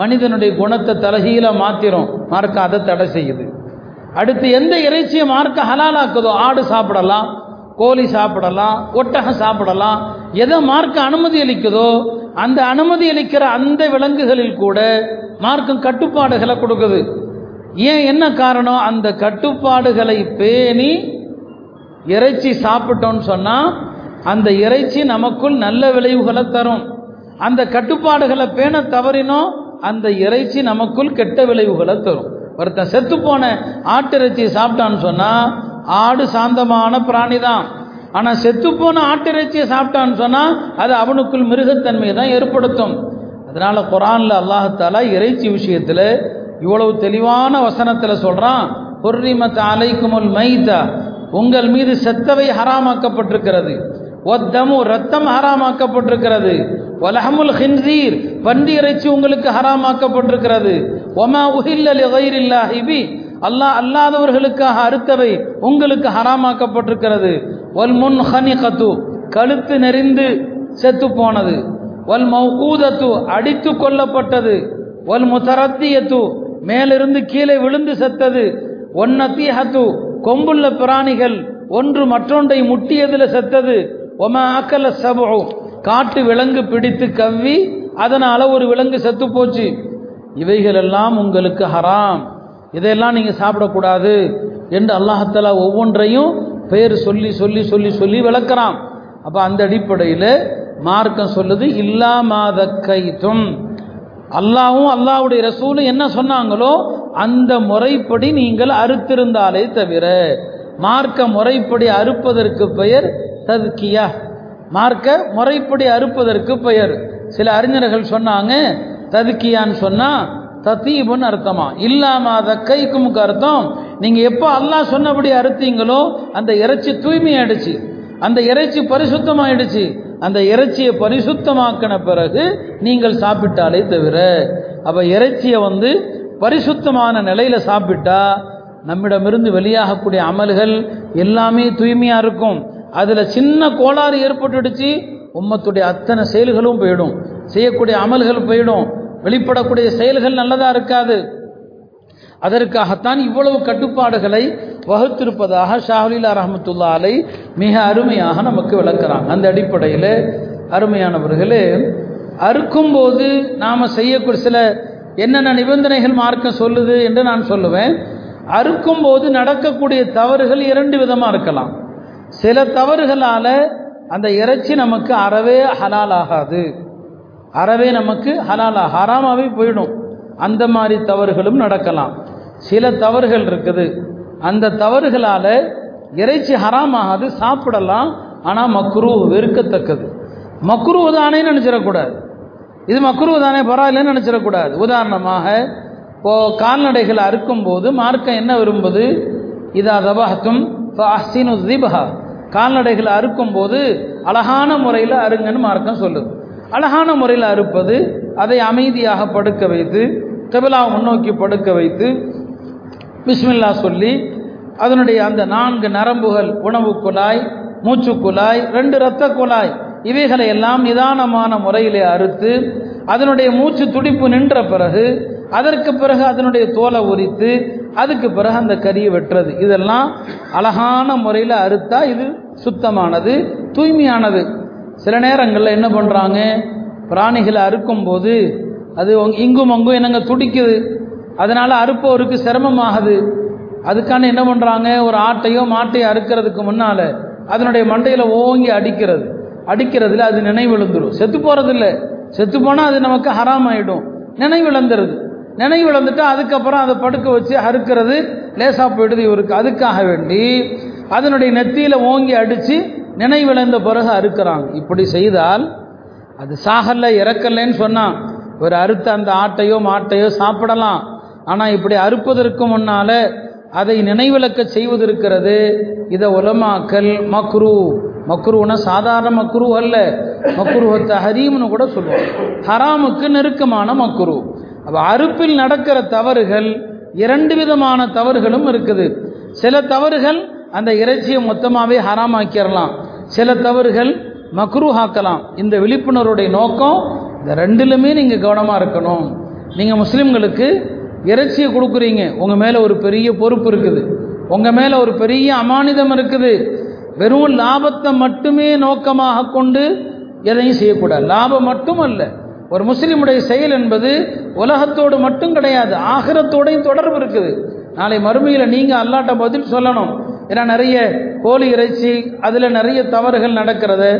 மனிதனுடைய குணத்தை தலகீழ மாத்திரும். மார்க்க அதை தடை செய்யுது. அடுத்து எந்த இறைச்சியை மார்க்க ஹலாலாக்குதோ ஆடு சாப்பிடலாம். கோழி சாப்பிடலாம் ஒட்டகம் சாப்பிடலாம் எதை மார்க்க அனுமதி அளிக்குதோ அந்த அனுமதி அளிக்கிற அந்த விலங்குகளில் கூட மார்க்கம் கட்டுப்பாடுகளை கொடுக்குது. ஏன் என்ன காரணம்? அந்த கட்டுப்பாடுகளை பேணி இறைச்சி சாப்பிட்டோம்னு சொன்னால் அந்த இறைச்சி நமக்குள் நல்ல விளைவுகளை தரும். அந்த கட்டுப்பாடுகளை பேண தவறினோம் அந்த இறைச்சி நமக்குள் கெட்ட விளைவுகளை தரும். ஒருத்தன் செத்து போன ஆட்டிறைச்சி சாப்பிட்டான்னு சொன்னால் ஆடு சாந்தமான பிராணி தான் ஆனால் செத்துப்போன ஆட்டிறைச்சியை சாப்பிட்டான்னு சொன்னால் அது அவனுக்குள் மிருகத்தன்மையை தான் ஏற்படுத்தும். அதனால் குரானில் அல்லாஹாலா இறைச்சி விஷயத்தில் இவ்வளவு தெளிவான வசனத்தில் சொல்கிறான் பொர்ரிமத் அலைக்குமுல் மைதா உங்கள் மீது செத்தவை ஹராமாக்கப்பட்டிருக்கிறது. ஒத்தமு ரத்தம் ஹராமாக்கப்பட்டிருக்கிறது. வலஹமுல் ஹின்சீர் பன்றி இறைச்சி உங்களுக்கு ஹராமாக்கப்பட்டிருக்கிறது. ஒமா உஹில்லி அல்லாஹ் அல்லாதவர்களுக்காக அறுத்தவை உங்களுக்கு ஹராமாக்கப்பட்டிருக்கிறது. வல் முன் ஹனிகத்து கழுத்து நெறிந்து செத்து போனது. வல் மௌகூதத்து அடித்து கொல்லப்பட்டது. வல் முத்தரத்தியத்து மேலிருந்து கீழே விழுந்து செத்தது. ஒன்னத்தியஹத்து கொம்புள்ள பிராணிகள் ஒன்று மற்றொன்றை முட்டியதில் செத்தது. ஒம அக்கல சபு காட்டு விலங்கு பிடித்து கவ்வி அதனால ஒரு விலங்கு செத்து போச்சு. இவைகளெல்லாம் உங்களுக்கு ஹராம். இதையெல்லாம் நீங்கள் சாப்பிடக்கூடாது என்று அல்லாஹத்தலா ஒவ்வொன்றையும் பேர் சொல்லி சொல்லி சொல்லி சொல்லி விளக்கிறான். அப்போ அந்த அடிப்படையில் மார்க்கம் சொல்லுது இல்லாமாத கைத்தும் அல்லாவும் அல்லாவுடைய ரசூலும் என்ன சொன்னாங்களோ அந்த முறைப்படி நீங்கள் அறுத்திருந்தாலே தவிர மார்க்க முறைப்படி அறுப்பதற்கு பெயர் ததுக்கியா மார்க்க முறைப்படி அறுப்பதற்கு பெயர். சில அறிஞர்கள் சொன்னாங்க ததுக்கியான்னு சொன்னால் தத்தீபுன்னு அர்த்தமா? இல்லாம கைக்குமுக்கு அர்த்தம். நீங்க எப்போ அல்லாஹ் சொன்னபடி அறுத்தீங்களோ அந்த இறைச்சி தூய்மையாயிடுச்சு. அந்த இறைச்சி பரிசுத்தமாயிடுச்சு. அந்த இறைச்சியை பரிசுத்தமாக்கின பிறகு நீங்கள் சாப்பிட்டாலே தவிர அப்ப இறைச்சியை வந்து பரிசுத்தமான நிலையில சாப்பிட்டா நம்மிடமிருந்து வெளியாகக்கூடிய அமல்கள் எல்லாமே தூய்மையா இருக்கும். அதுல சின்ன கோளாறு ஏற்பட்டுடுச்சு. உம்மத்துடைய அத்தனை செயல்களும் போயிடும். செய்யக்கூடிய அமல்கள் போயிடும். வெளிப்படக்கூடிய செயல்கள் நல்லதாக இருக்காது. அதற்காகத்தான் இவ்வளவு கட்டுப்பாடுகளை வகுத்திருப்பதாக ஷாஹுலீலா ரஹமத்துல்லா அலை மிக அருமையாக நமக்கு விளக்குறாங்க. அந்த அடிப்படையில் அருமையானவர்களே அறுக்கும்போது நாம் செய்யக்கூடிய சில என்னென்ன நிபந்தனைகள் மார்க்கம் சொல்லுது என்று நான் சொல்லுவேன். அறுக்கும்போது நடக்கக்கூடிய தவறுகள் இரண்டு விதமாக இருக்கலாம். சில தவறுகளால் அந்த இறைச்சி நமக்கு அறவே ஹலால் ஆகாது. அறவே நமக்கு ஹலாலா ஹராமாவே போயிடும். அந்த மாதிரி தவறுகளும் நடக்கலாம். சில தவறுகள் இருக்குது. அந்த தவறுகளால் இறைச்சி ஹராமாகாது சாப்பிடலாம். ஆனால் மக்ரு வெறுக்கத்தக்கது. மக்ரூ தானே நினச்சிடக்கூடாது. இது மக்ரூ தானே பரவாயில்லன்னு நினச்சிடக்கூடாது. உதாரணமாக இப்போ கால்நடைகளை அறுக்கும்போது மார்க்கம் என்ன விரும்புது? இதா தபஹத்தும் அஹ்சினு திபஹா. கால்நடைகளை அறுக்கும்போது அழகான முறையில் அருங்கன்னு மார்க்கம் சொல்லுது. அழகான முறையில் அறுப்பது அதை அமைதியாக படுக்க வைத்து கபிலாவை முன்னோக்கி படுக்க வைத்து பிஸ்மில்லா சொல்லி அதனுடைய அந்த நான்கு நரம்புகள் உணவு குழாய் மூச்சு குழாய் ரெண்டு இரத்த குழாய் இவைகளை எல்லாம் நிதானமான முறையிலே அறுத்து அதனுடைய மூச்சு துடிப்பு நின்ற பிறகு அதற்கு பிறகு அதனுடைய தோலை உரித்து அதுக்கு பிறகு அந்த கறியை வெட்டுறது. இதெல்லாம் அழகான முறையில் அறுத்தா இது சுத்தமானது தூய்மையானது. சில நேரங்களில் என்ன பண்ணுறாங்க பிராணிகளை அறுக்கும்போது அது இங்கும் அங்கும் என்னங்க துடிக்குது. அதனால் அறுப்பவருக்கு சிரமமாகுது. அதுக்கான என்ன பண்ணுறாங்க ஒரு ஆட்டையோ மாட்டையோ அறுக்கிறதுக்கு முன்னால் அதனுடைய மண்டையில் ஓங்கி அடிக்கிறது. அடிக்கிறதுல அது நினைவிழந்துடும் செத்து போகிறதில்ல செத்து போனால் அது நமக்கு ஹராம் ஆகிடும் நினைவிழந்துருது. நினைவிழந்துட்டா அதுக்கப்புறம் அதை படுக்க வச்சு அறுக்கிறது லேசாக போயிடுது இவருக்கு. அதுக்காக வேண்டி அதனுடைய நெத்தியில் ஓங்கி அடித்து நினைவிழந்த பிறகு அறுக்கிறாங்க. இப்படி செய்தால் அது சாகல்ல இறக்கலைன்னு சொன்னான் ஒரு அறுத்த அந்த ஆட்டையோ மாட்டையோ சாப்பிடலாம். ஆனால் இப்படி அறுப்பதற்கு முன்னால அதை நினைவிழக்க செய்வது இருக்கிறது இதை உலமாக்கல் மக்ரு. மக்ருனா சாதாரண மக்ரு அல்ல. மக்ரூஹத்தை ஹரீம்னு கூட சொல்லுவோம் ஹராமுக்கு நெருக்கமான மக்ரு. அப்போ அறுப்பில் நடக்கிற தவறுகள் இரண்டு விதமான தவறுகளும் இருக்குது. சில தவறுகள் அந்த இறைச்சியை மொத்தமாகவே ஹராமாக்கிடலாம் சில தவறுகள் மக்ரூஹாக்கலாம். இந்த விழிப்புணர்வுடைய நோக்கம் இந்த ரெண்டுலுமே நீங்கள் கவனமாக இருக்கணும். நீங்கள் முஸ்லீம்களுக்கு இறைச்சியை கொடுக்குறீங்க. உங்கள் மேலே ஒரு பெரிய பொறுப்பு இருக்குது. உங்கள் மேலே ஒரு பெரிய அமானிதம் இருக்குது. வெறும் லாபத்தை மட்டுமே நோக்கமாக கொண்டு எதையும் செய்யக்கூடாது. லாபம் மட்டும் அல்ல ஒரு முஸ்லீமுடைய செயல் என்பது உலகத்தோடு மட்டும் கிடையாது. ஆகிரத்தோடையும் தொடர்பு இருக்குது. நாளை மறுமையில் நீங்கள் அல்லாட்ட பதில் சொல்லணும். ஏன்னா நிறைய கோழி இறைச்சி அதில் நிறைய தவறுகள் நடக்கிறது.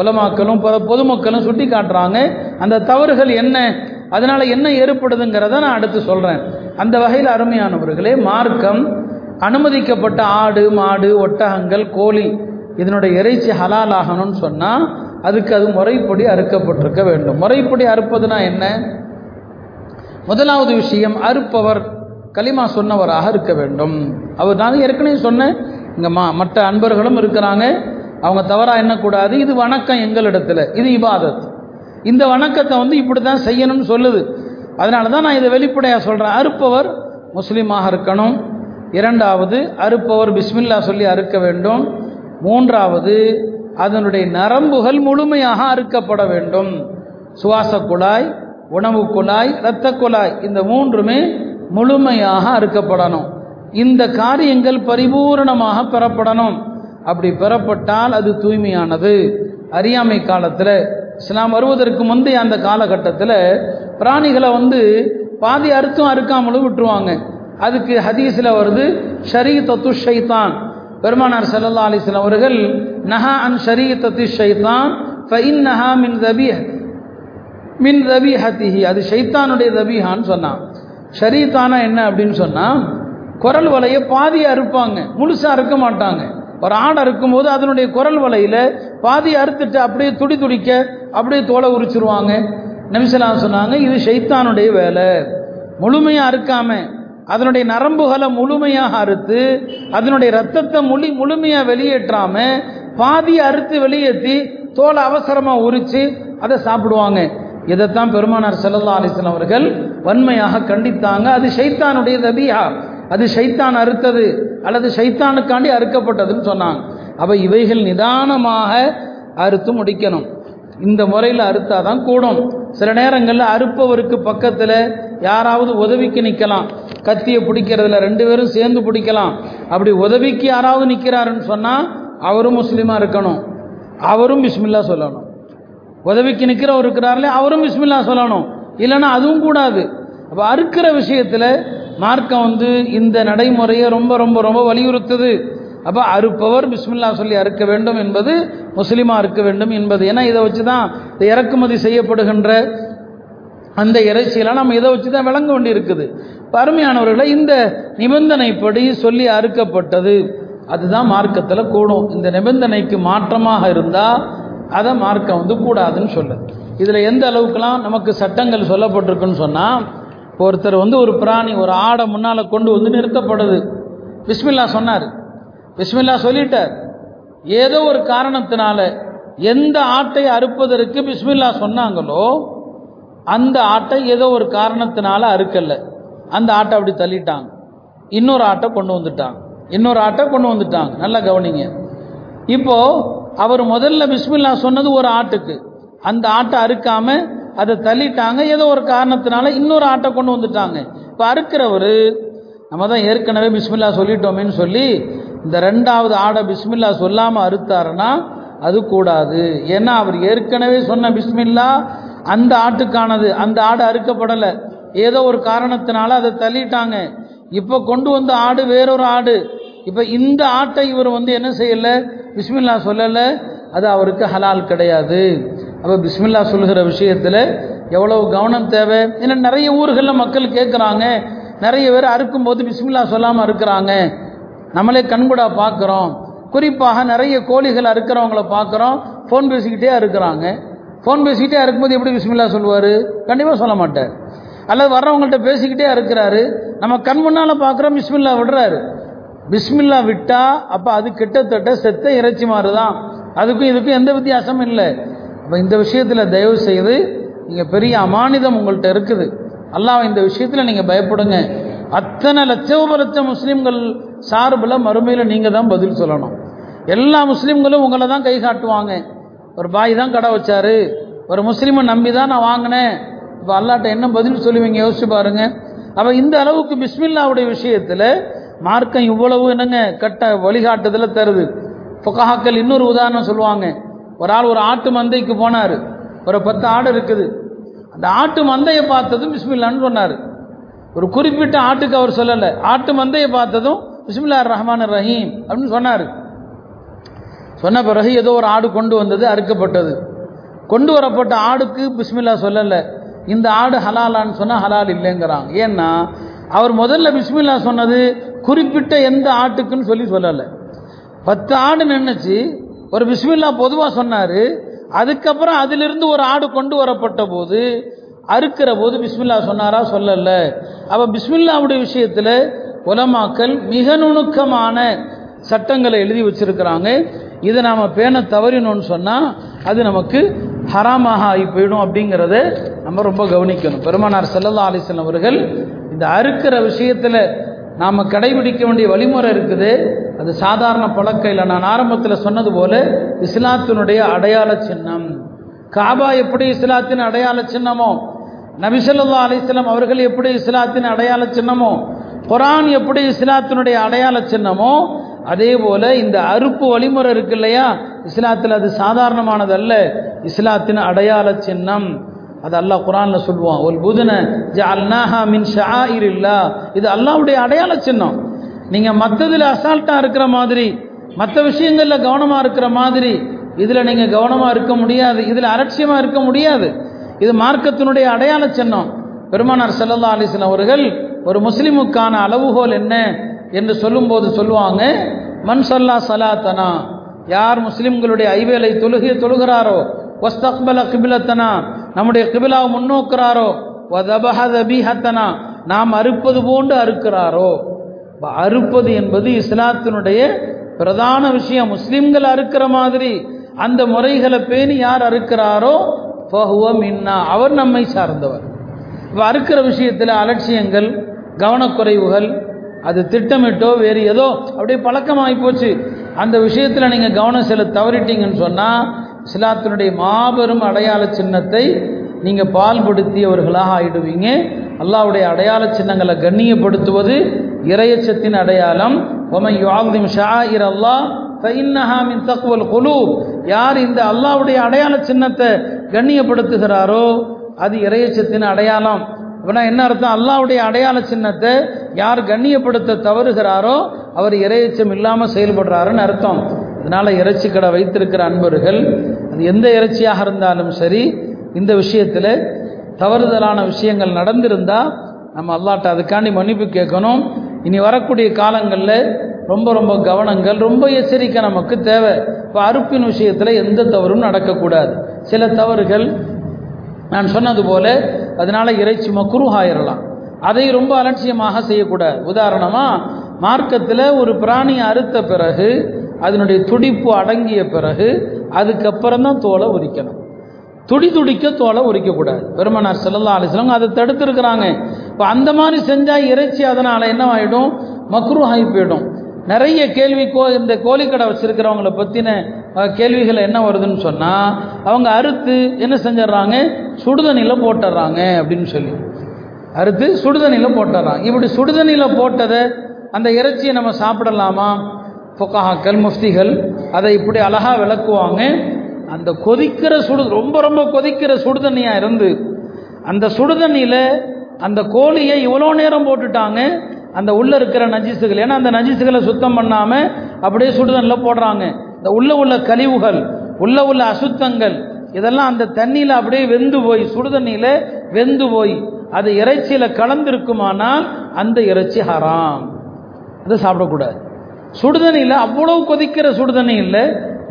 உலமாக்களும் பொதுமக்களும் சுட்டி காட்டுறாங்க. அந்த தவறுகள் என்ன அதனால் என்ன ஏற்படுதுங்கிறத நான் அடுத்து சொல்கிறேன் அந்த வகையில் அருமையானவர்களே மார்க்கம் அனுமதிக்கப்பட்ட ஆடு மாடு ஒட்டகங்கள் கோழி இதனுடைய இறைச்சி ஹலால் ஆகணும்னு சொன்னால் அதுக்கு அது முறைப்படி அறுக்கப்பட்டிருக்க வேண்டும். முறைப்படி அறுப்பதுனா என்ன? முதலாவது விஷயம் அறுப்பவர் களிமா சொன்னவராக இருக்க வேண்டும். அவர் நான் ஏற்கனவே சொன்னேன் இங்கே மா மற்ற அன்பர்களும் இருக்கிறாங்க. அவங்க தவறாக எண்ணக்கூடாது. இது வணக்கம் எங்களிடத்தில். இது இபாதத். இந்த வணக்கத்தை வந்து இப்படி தான் செய்யணும்னு சொல்லுது. அதனால தான் நான் இதை வெளிப்படையாக சொல்கிறேன் அறுப்பவர் முஸ்லீமாக இருக்கணும். இரண்டாவது அறுப்பவர் பிஸ்மில்லா சொல்லி அறுக்க வேண்டும். மூன்றாவது அதனுடைய நரம்புகள் முழுமையாக அறுக்கப்பட வேண்டும். சுவாச குழாய் உணவு குழாய் இரத்த குழாய் இந்த மூன்றுமே முழுமையாக அறுக்கப்படணும். இந்த காரியங்கள் பரிபூரணமாக பெறப்படணும். அப்படி பெறப்பட்டால் அது தூய்மையானது. அறியாமை காலத்தில் இஸ்லாம் வருவதற்கு முந்தைய அந்த காலகட்டத்தில் பிராணிகளை வந்து பாதி அறுத்தும் அறுக்காமலும் விட்டுருவாங்க. அதுக்கு ஹதீஸில் வருது ஷரீ தத்து ஷைத்தான். பெருமானார் சல்லா அலிஸ்லாம் அவர்கள் நஹா அன் ஷரீ தத்து ஷைத்தான் ஃபைன் நஹா மின் ரபி மின் தபீஹத்திஹி. அது ஷைத்தானுடைய ரபிஹான்னு சொன்னான். ஷரீத்தானா என்ன அப்படின்னு சொன்னால் குரல் வலையை பாதி அறுப்பாங்க. முழுசாக அறுக்க மாட்டாங்க. ஒரு ஆடை அறுக்கும்போது அதனுடைய குரல் வலையில் பாதி அறுத்துட்டு அப்படியே துடி துடிக்க அப்படியே தோலை உரிச்சிருவாங்க. நபிசலாம் சொன்னாங்க இது ஷைத்தானுடைய வேலை. முழுமையாக அறுக்காம அதனுடைய நரம்புகளை முழுமையாக அறுத்து அதனுடைய ரத்தத்தை முழு முழுமையாக வெளியேற்றாம பாதி அறுத்து வெளியேற்றி தோலை அவசரமாக உரித்து அதை சாப்பிடுவாங்க. இதைத்தான் பெருமானார் செல்லல்லா அலிஸ்லாம் அவர்கள் வன்மையாக கண்டித்தாங்க. அது ஷைத்தானுடைய தபியா அது ஷைத்தான் அறுத்தது அல்லது ஷைத்தானுக்காண்டி அறுக்கப்பட்டதுன்னு சொன்னாங்க. அப்போ இவைகள் நிதானமாக அறுத்து முடிக்கணும். இந்த முறையில் அறுத்தாதான் கூடும். சில நேரங்களில் அறுப்பவருக்கு பக்கத்தில் யாராவது உதவிக்கு நிற்கலாம் கத்தியை பிடிக்கிறதுல ரெண்டு பேரும் சேர்ந்து பிடிக்கலாம். அப்படி உதவிக்கு யாராவது நிற்கிறாருன்னு சொன்னால் அவரும் முஸ்லீமாக இருக்கணும். அவரும் பிஸ்மில்லா சொல்லணும். உதவிக்கு நிற்கிறவர் இருக்கிறார்களே அவரும் பிஸ்மில்லா சொல்லணும். இல்லைன்னா அதுவும் கூடாது. அப்போ அறுக்கிற விஷயத்தில் மார்க்கம் வந்து இந்த நடைமுறையை ரொம்ப ரொம்ப ரொம்ப வலியுறுத்துது. அப்போ அறுப்பவர் பிஸ்மில்லா சொல்லி அறுக்க வேண்டும் என்பது முஸ்லீமாக இருக்க வேண்டும் என்பது. ஏன்னா இதை வச்சு தான் இந்த இறக்குமதி செய்யப்படுகின்ற அந்த இறைச்சியெல்லாம் நம்ம இதை வச்சு தான் விளங்க வேண்டி இருக்குது அருமையானவர்களை இந்த நிபந்தனைப்படி சொல்லி அறுக்கப்பட்டது அதுதான் மார்க்கத்தில் கூடும். இந்த நிபந்தனைக்கு மாற்றமாக இருந்தால் அதை மார்க்கம் வந்து கூடாதுன்னு சொல்லுது. இதில் எந்த அளவுக்குலாம் நமக்கு சட்டங்கள் சொல்லப்பட்டிருக்குன்னு சொன்னால் ஒருத்தர் வந்து ஒரு பிராணி ஒரு ஆடை முன்னால் கொண்டு வந்து நிறுத்தப்படுது. பிஸ்மில்லா சொன்னார். பிஸ்மில்லா சொல்லிட்டார். ஏதோ ஒரு காரணத்தினால எந்த ஆட்டை அறுப்பதற்கு பிஸ்மில்லா சொன்னாங்களோ அந்த ஆட்டை ஏதோ ஒரு காரணத்தினால அறுக்கல. அந்த ஆட்டை அப்படி தள்ளிட்டாங்க. இன்னொரு ஆட்டை கொண்டு வந்துட்டாங்க. இன்னொரு ஆட்டை கொண்டு வந்துட்டாங்க. நல்லா கவனிங்க. இப்போ அவர் முதல்ல பிஸ்மில்லா சொன்னது ஒரு ஆட்டுக்கு. அந்த ஆட்டை அறுக்காம அதை தள்ளிட்டாங்க. ஏதோ ஒரு காரணத்தினால இன்னொரு ஆட்டை கொண்டு வந்துட்டாங்க. இப்போ அறுக்கிறவர் நம்ம தான் ஏற்கனவே பிஸ்மில்லா சொல்லிட்டோமேன்னு சொல்லி இந்த ரெண்டாவது ஆடை பிஸ்மில்லா சொல்லாமல் அறுத்தாருன்னா அது கூடாது. ஏன்னா அவர் ஏற்கனவே சொன்ன பிஸ்மில்லா அந்த ஆட்டுக்கானது. அந்த ஆடு அறுக்கப்படலை. ஏதோ ஒரு காரணத்தினால அதை தள்ளிட்டாங்க. இப்போ கொண்டு வந்த ஆடு வேறொரு ஆடு. இப்போ இந்த ஆட்டை இவர் வந்து என்ன செய்யலை? பிஸ்மில்லா சொல்லலை. அது அவருக்கு ஹலால் கிடையாது. அப்போ பிஸ்மில்லா சொல்லுகிற விஷயத்தில் எவ்வளவு கவனம் தேவை? ஏன்னா நிறைய ஊர்களில் மக்கள் கேட்குறாங்க நிறைய பேர் அறுக்கும்போது பிஸ்மில்லா சொல்லாமல் இருக்கிறாங்க நம்மளே கண்கூடா பார்க்குறோம் குறிப்பாக நிறைய கோழிகள் அறுக்கிறவங்கள பார்க்குறோம் ஃபோன் பேசிக்கிட்டே அறுக்கிறாங்க. ஃபோன் பேசிக்கிட்டே அறுக்கும்போது எப்படி பிஸ்மில்லா சொல்லுவார்? கண்டிப்பாக சொல்ல மாட்டார். அல்லது வர்றவங்கள்ட்ட பேசிக்கிட்டே அறுக்கிறாரு. நம்ம கண் முன்னால் பார்க்குறோம் பிஸ்மில்லா விடுறாரு. பிஸ்மில்லா விட்டா அப்போ அது கிட்டத்தட்ட செத்த இறைச்சி மாறுதான். தான் அதுக்கும் இதுக்கும் எந்த வித்தியாசமும் இல்லை. அப்போ இந்த விஷயத்தில் தயவு செய்து நீங்கள் பெரிய அமானிதம் உங்கள்கிட்ட இருக்குது. அல்லாஹ் இந்த விஷயத்தில் நீங்கள் பயப்படுங்க. அத்தனை லட்சம் லட்சம் முஸ்லீம்கள் சார்பில் மறுமையில் நீங்கள் தான் பதில் சொல்லணும். எல்லா முஸ்லீம்களும் உங்களை தான் கை காட்டுவாங்க. ஒரு பாய் தான் கடை வச்சாரு. ஒரு முஸ்லீமை நம்பி தான் நான் வாங்கினேன். இப்போ அல்லாட்ட என்ன பதில் சொல்லுவீங்க? யோசிச்சு பாருங்க. அப்போ இந்த அளவுக்கு பிஸ்மில்லாவுடைய விஷயத்தில் மார்க்கம் இவ்வளவு என்னங்க? கட்ட வழிகாட்டுதல தருது. புகாக்கள் இன்னொரு உதாரணம் சொல்லுவாங்க. ஒரு ஆள் ஒரு ஆட்டு மந்தைக்கு போனார். ஒரு பத்து ஆடு இருக்குது. அந்த ஆட்டு மந்தையை பார்த்ததும் பிஸ்மில்லான்னு சொன்னார். ஒரு குறிப்பிட்ட ஆட்டுக்கு அவர் சொல்லலை. ஆட்டு மந்தையை பார்த்ததும் பிஸ்மில்லா ரஹ்மான் ரஹீம் அப்படின்னு சொன்னார். சொன்ன பிறகு ஏதோ ஒரு ஆடு கொண்டு வந்தது அறுக்கப்பட்டது. கொண்டு வரப்பட்ட ஆடுக்கு பிஸ்மில்லா சொல்லலை. இந்த ஆடு ஹலாலான்னு சொன்னால் ஹலால் இல்லைங்கிறாங்க. ஏன்னா அவர் முதல்ல பிஸ்மில்லா சொன்னது குறிப்பிட்ட எந்த ஆட்டுக்குன்னு சொல்லி சொல்லலை. பத்து ஆடு நின்றுச்சு ஒரு பிஸ்மில்லா பொதுவாக சொன்னார். அதுக்கப்புறம் அதிலிருந்து ஒரு ஆடு கொண்டு வரப்பட்ட போது அறுக்கிற போது பிஸ்மில்லா சொன்னாரா சொல்லல. அப்போ பிஸ்மில்லாவுடைய விஷயத்தில் உலமாக்கல் மிக நுணுக்கமான சட்டங்களை எழுதி வச்சிருக்கிறாங்க. இதை நாம் பேண தவறினோன்னு சொன்னால் அது நமக்கு ஹராமாக ஆகி போயிடும் அப்படிங்கிறத நம்ம ரொம்ப கவனிக்கணும். பெருமானார் செல்லல்லா அலிசன் அவர்கள் இந்த அறுக்கிற விஷயத்தில் நாம் கடைபிடிக்க வேண்டிய வழிமுறை இருக்குது. அது சாதாரண பழக்கம் இல்லை. நான் ஆரம்பத்தில் சொன்னது போல இஸ்லாத்தினுடைய அடையாள சின்னம். காபா எப்படி இஸ்லாத்தின் அடையாள சின்னமோ? நபிசல்லா அலிஸ்லாம் அவர்கள் எப்படி இஸ்லாத்தின் அடையாள சின்னமோ? குரான் எப்படி இஸ்லாத்தினுடைய அடையாள சின்னமோ? அதே போல இந்த அறுப்பு வழிமுறை இருக்கு இல்லையா? இஸ்லாத்தில் அது சாதாரணமானதல்ல. இஸ்லாத்தின் அடையாள சின்னம். அது அல்லாஹ் குரானில் சொல்லுவான் ஒரு ஜ அநாஹா மின் ஷா இல்லா இது அல்லாவுடைய அடையாள சின்னம். நீங்கள் மற்றதில் அசால்ட்டாக இருக்கிற மாதிரி மற்ற விஷயங்களில் கவனமாக இருக்கிற மாதிரி இதில் நீங்கள் கவனமாக இருக்க முடியாது இதில் அலட்சியமாக இருக்க முடியாது. இது மார்க்கத்தினுடைய அடையாள சின்னம். பெருமானார் செல்லல்லா அலிஸ்லாம் அவர்கள் ஒரு முஸ்லிமுக்கான அளவுகோல் என்ன? என்று சொல்லும்போது சொல்லுவாங்க மண் சொல்லா சலாத்தனா யார் முஸ்லிம்களுடைய ஐவேலை தொழுகிய தொழுகிறாரோ வஸ்தக்பல கிபிலத்தனா? நம்முடைய கிபிலாவை முன்னோக்குறாரோ? வதபஹதபிஹத்தனா நாம் அறுப்பது போன்று அறுக்கிறாரோ? அறுப்பது என்பது இஸ்லாத்தினுடைய பிரதான விஷயம். முஸ்லிம்கள் அறுக்கிற மாதிரி அந்த முறைகளை பேணி யார் அறுக்கிறாரோ? மின்னா. அவர் நம்மை சார்ந்தவர். இப்போ அறுக்கிற விஷயத்தில் அலட்சியங்கள் கவனக்குறைவுகள் அது திட்டமிட்டோ வேறு ஏதோ அப்படியே பழக்கமாகி போச்சு. அந்த விஷயத்தில் நீங்கள் கவனம் செலுத்த தவறிட்டீங்கன்னு சொன்னால் இஸ்லாத்தினுடைய மாபெரும் அடையாள சின்னத்தை நீங்கள் பால்படுத்தியவர்களாக ஆயிடுவீங்க. அல்லாவுடைய அடையாள சின்னங்களை கண்ணியப்படுத்துவது இறையச்சத்தின் அடையாளம். ஒமை யுஆதிம் ஷாயிர் அல்லாஹ் ஃபைன்னஹா மின் தக்வல் குலூப். யார் இந்த அல்லாவுடைய அடையாள சின்னத்தை கண்ணியப்படுத்துகிறாரோ அது இறையச்சத்தின் அடையாளம். அப்படின்னா என்ன அர்த்தம்? அல்லாவுடைய அடையாள சின்னத்தை யார் கண்ணியப்படுத்த தவறுகிறாரோ அவர் இறையச்சம் இல்லாமல் செயல்படுறாருன்னு அர்த்தம். அதனால் இறைச்சி கடை வைத்திருக்கிற அன்பர்கள் அது எந்த இறைச்சியாக இருந்தாலும் சரி இந்த விஷயத்தில் தவறுதலான விஷயங்கள் நடந்திருந்தால் நம்ம அல்லாட்ட அதுக்காண்டி மன்னிப்பு கேட்கணும். இனி வரக்கூடிய காலங்களில் ரொம்ப ரொம்ப கவனங்கள் ரொம்ப எச்சரிக்கை நமக்கு தேவை. இப்போ அறுப்பின் விஷயத்தில் எந்த தவறும் நடக்கக்கூடாது. சில தவறுகள் நான் சொன்னது போல அதனால இறைச்சி மக்குருஹாயிரலாம் அதை ரொம்ப அலட்சியமாக செய்யக்கூடாது. உதாரணமாக மார்க்கத்தில் ஒரு பிராணியை அறுத்த பிறகு அதனுடைய துடிப்பு அடங்கிய பிறகு அதுக்கப்புறம் தான் தோலை உரிக்கணும். துடி துடிக்க தோலை உரிக்கக்கூடாது. பெருமனார் செல்லல்லா அலிஸ்லாம் அதை தடுத்துருக்குறாங்க. இப்போ அந்த மாதிரி செஞ்சால் இறைச்சி அதனால் என்னவாயிடும் மக்ரூ ஆகி போயிடும். நிறைய கேள்வி கோ இந்த கோழிக்கடை வச்சுருக்கிறவங்கள பற்றின கேள்விகள் என்ன வருதுன்னு சொன்னால் அவங்க அறுத்து என்ன செஞ்சிடறாங்க? சுடுதண்ணியில் போட்டுடுறாங்க அப்படின்னு சொல்லி. அறுத்து சுடுதண்ணியில் போட்டுடுறாங்க. இப்படி சுடுதண்ணியில் போட்டதை அந்த இறைச்சியை நம்ம சாப்பிடலாமா? ஃபொக்காக்கள் முஃப்திகள் அதை இப்படி அழகாக விளக்குவாங்க. அந்த கொதிக்கிற சுடு ரொம்ப ரொம்ப கொதிக்கிற சுடுதண்ணியாக இருந்து அந்த சுடுதண்ணியில் அந்த கோழியை இவ்வளோ நேரம் போட்டுட்டாங்க அந்த உள்ளே இருக்கிற நஜிசுகள். ஏன்னா அந்த நஜிசுகளை சுத்தம் பண்ணாமல் அப்படியே சுடுதண்ணில் போடுறாங்க. இந்த உள்ள உள்ள கழிவுகள் உள்ள உள்ள அசுத்தங்கள் இதெல்லாம் அந்த தண்ணியில் அப்படியே வெந்து போய் சுடுதண்ணியில் வெந்து போய் அது இறைச்சியில் கலந்திருக்குமானால் அந்த இறைச்சி ஹராம். அதை சாப்பிடக்கூடாது. சுடுதண்ணியில் அவ்வளவு கொதிக்கிற சுடுதண்ணி இல்லை.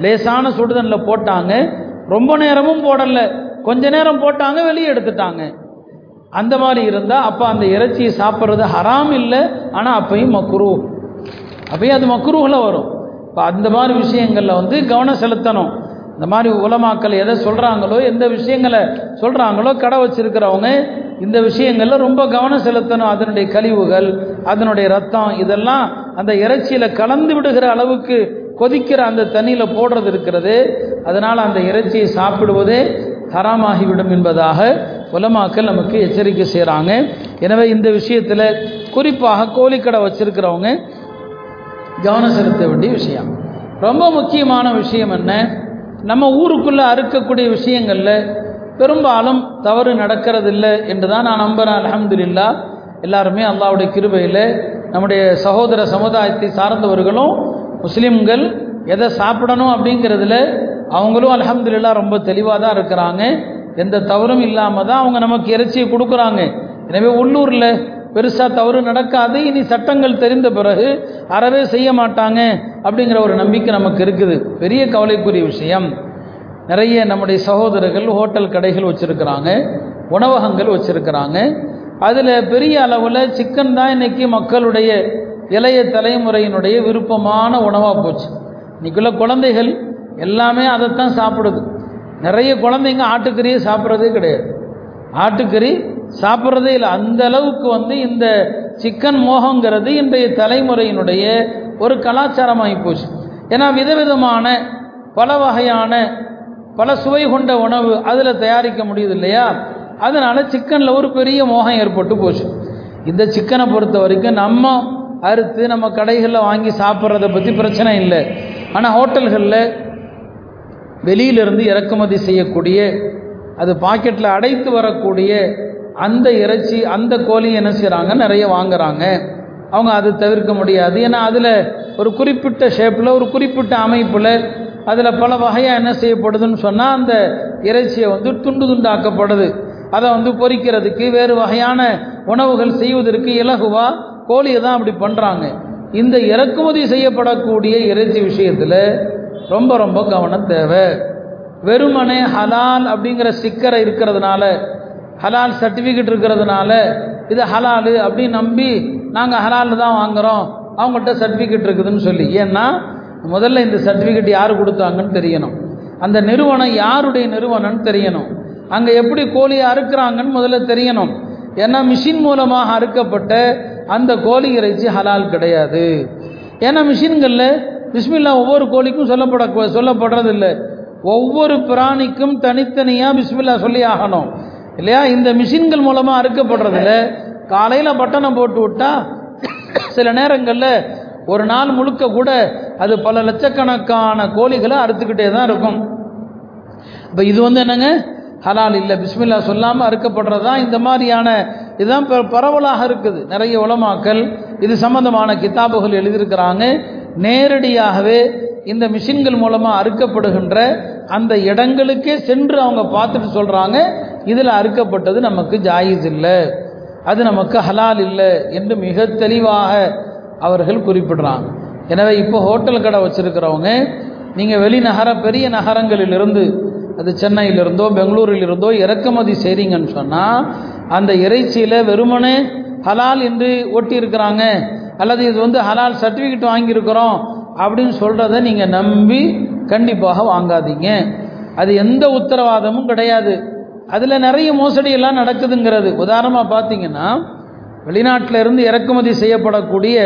லேசான சுடுதண்ணில் போட்டாங்க. ரொம்ப நேரமும் போடலை. கொஞ்ச நேரம் போட்டாங்க வெளியே எடுத்துட்டாங்க. அந்த மாதிரி இருந்தால் அப்போ அந்த இறைச்சியை சாப்பிட்றது ஹராம் இல்லை ஆனால் அப்பையும் மக்குரு அப்பயும் அது மக்குருவில் வரும். இப்போ அந்த மாதிரி விஷயங்களில் வந்து கவனம் செலுத்தணும். இந்த மாதிரி உலமாக்கள் எதை சொல்கிறாங்களோ எந்த விஷயங்களை சொல்கிறாங்களோ கடை வச்சிருக்கிறவங்க இந்த விஷயங்களில் ரொம்ப கவனம் செலுத்தணும். அதனுடைய கழிவுகள் அதனுடைய ரத்தம் இதெல்லாம் அந்த இறைச்சியில் கலந்து விடுகிற அளவுக்கு கொதிக்கிற அந்த தண்ணியில் போடுறது இருக்கிறது. அதனால் அந்த இறைச்சியை சாப்பிடுவதே ஹராமாகிவிடும் என்பதாக உலமாக்கள் நமக்கு எச்சரிக்கை செய்கிறாங்க எனவே இந்த விஷயத்தில் குறிப்பாக கோழிக்கடை வச்சிருக்கிறவங்க கவனம் செலுத்த வேண்டிய விஷயம். ரொம்ப முக்கியமான விஷயம் என்ன? நம்ம ஊருக்குள்ளே அறுக்கக்கூடிய விஷயங்களில் பெரும்பாலும் தவறு நடக்கிறதில்லை என்று தான் நான் நம்புகிறேன் அலமதுல்லா எல்லாருமே அல்லாவுடைய கிருபையில் நம்முடைய சகோதர சமுதாயத்தை சார்ந்தவர்களும் முஸ்லீம்கள் எதை சாப்பிடணும் அப்படிங்கிறதுல அவங்களும் அலமதுல்லா ரொம்ப தெளிவாக தான் இருக்கிறாங்க. எந்த தவறும் இல்லாமல் தான் அவங்க நமக்கு இறைச்சியை கொடுக்குறாங்க. எனவே உள்ளூரில் பெருசாக தவறு நடக்காது. இனி சட்டங்கள் தெரிந்த பிறகு அறவே செய்ய மாட்டாங்க அப்படிங்கிற ஒரு நம்பிக்கை நமக்கு இருக்குது. பெரிய கவலைக்குரிய விஷயம். நிறைய நம்முடைய சகோதரர்கள் ஹோட்டல் கடைகள் வச்சுருக்கிறாங்க உணவகங்கள் வச்சுருக்கிறாங்க. அதில் பெரிய அளவில் சிக்கன் தான் இன்றைக்கி மக்களுடைய இளைய தலைமுறையினுடைய விருப்பமான உணவாக போச்சு. இன்றைக்குள்ள குழந்தைகள் எல்லாமே அதைத்தான் சாப்பிடுது. நிறைய குழந்தைங்க ஆட்டுக்கறியை சாப்பிட்றதே கிடையாது. ஆட்டுக்கறி சாப்பிட்றதே இல்லை. அந்த அளவுக்கு வந்து இந்த சிக்கன் மோகங்கிறது இன்றைய தலைமுறையினுடைய ஒரு கலாச்சாரமாகி போச்சு. ஏன்னா விதவிதமான பல வகையான பல சுவை கொண்ட உணவு அதில் தயாரிக்க முடியுது இல்லையா? அதனால் சிக்கனில் ஒரு பெரிய மோகம் ஏற்பட்டு போச்சு. இந்த சிக்கனை பொறுத்த வரைக்கும் நம்ம அறுத்து நம்ம கடைகளில் வாங்கி சாப்பிட்றத பற்றி பிரச்சனை இல்லை. ஆனால் ஹோட்டல்களில் வெளியிலிருந்து இறக்குமதி செய்யக்கூடிய அது பாக்கெட்டில் அடைத்து வரக்கூடிய அந்த இறைச்சி அந்த கோழி என்ன செய்கிறாங்க நிறைய வாங்குறாங்க. அவங்க அது தவிர்க்க முடியாது. ஏன்னா அதில் ஒரு குறிப்பிட்ட ஷேப்பில் ஒரு குறிப்பிட்ட அமைப்பில் அதில் பல வகையாக என்ன செய்யப்படுதுன்னு சொன்னால் அந்த இறைச்சியை வந்து துண்டு துண்டாக்கப்படுது. அதை வந்து பொறிக்கிறதுக்கு வேறு வகையான உணவுகள் செய்வதற்கு இலகுவா கோழியை தான் அப்படி பண்ணுறாங்க இந்த இறக்குமதி செய்யப்படக்கூடிய இறைச்சி விஷயத்தில் ரொம்ப ரொம்ப கவனம் தேவை. வெறுமனே ஹலால் அப்படிங்கிற சிக்கரை இருக்கிறதுனால ஹலால் சர்டிஃபிகேட் இருக்கிறதுனால இது ஹலாலு அப்படின்னு நம்பி நாங்கள் ஹலால் தான் வாங்குகிறோம் அவங்கள்ட்ட சர்டிஃபிகேட் இருக்குதுன்னு சொல்லி. ஏன்னா முதல்ல இந்த சர்டிஃபிகேட் யார் கொடுத்தாங்கன்னு தெரியணும். அந்த நிறுவனம் யாருடைய நிறுவனம்னு தெரியணும். அங்கே எப்படி கோழியை அறுக்கிறாங்கன்னு முதல்ல தெரியணும். ஏன்னா மிஷின் மூலமாக அறுக்கப்பட்ட அந்த கோழி இறைச்சி ஹலால் கிடையாது. ஏன்னா மிஷின்களில் பிஸ்மில்லா ஒவ்வொரு கோழிக்கும் சொல்லப்பட சொல்லப்படுறதில்லை. ஒவ்வொரு பிராணிக்கும் தனித்தனியாக பிஸ்மில்லா சொல்லி ஆகணும். இல்லையா? இந்த மிஷின்கள் மூலமாக அறுக்கப்படுறதில்ல காலையில் பட்டணம் போட்டு விட்டா சில நேரங்களில் ஒரு நாள் முழுக்க கூட அது பல லட்சக்கணக்கான கோழிகளை அறுத்துக்கிட்டே தான் இருக்கும். இப்போ இது வந்து என்னங்க? ஹலால் இல்லை பிஸ்மில்லா சொல்லாமல் அறுக்கப்படுறது? தான் இந்த மாதிரியான இதுதான் பரவலாக இருக்குது. நிறைய உலமாக்கல் இது சம்பந்தமான கிதாபுகள் எழுதியிருக்கிறாங்க. நேரடியாகவே இந்த மிஷின்கள் மூலமாக அறுக்கப்படுகின்ற அந்த இடங்களுக்கே சென்று அவங்க பார்த்துட்டு சொல்கிறாங்க இதில் அறுக்கப்பட்டது நமக்கு ஜாயிஸ் இல்லை. அது நமக்கு ஹலால் இல்லை என்று மிக தெளிவாக அவர்கள் குறிப்பிடுறாங்க. எனவே இப்போ ஹோட்டல் கடை வச்சுருக்கிறவங்க நீங்கள் வெளிநகர பெரிய நகரங்களிலிருந்து அது சென்னையிலிருந்தோ பெங்களூரிலிருந்தோ இறக்குமதி செய்கிறீங்கன்னு சொன்னால் அந்த இறைச்சியில் வெறுமனே ஹலால் என்று ஒட்டி இருக்கிறாங்க அல்லது இது வந்து ஹலால் சர்டிஃபிகேட் வாங்கியிருக்கிறோம் அப்படின்னு சொல்கிறத நீங்கள் நம்பி கண்டிப்பாக வாங்காதீங்க. அது எந்த உத்தரவாதமும் கிடையாது. அதில் நிறைய மோசடியெல்லாம் நடக்குதுங்கிறது. உதாரணமாக பார்த்தீங்கன்னா வெளிநாட்டில் இருந்து இறக்குமதி செய்யப்படக்கூடிய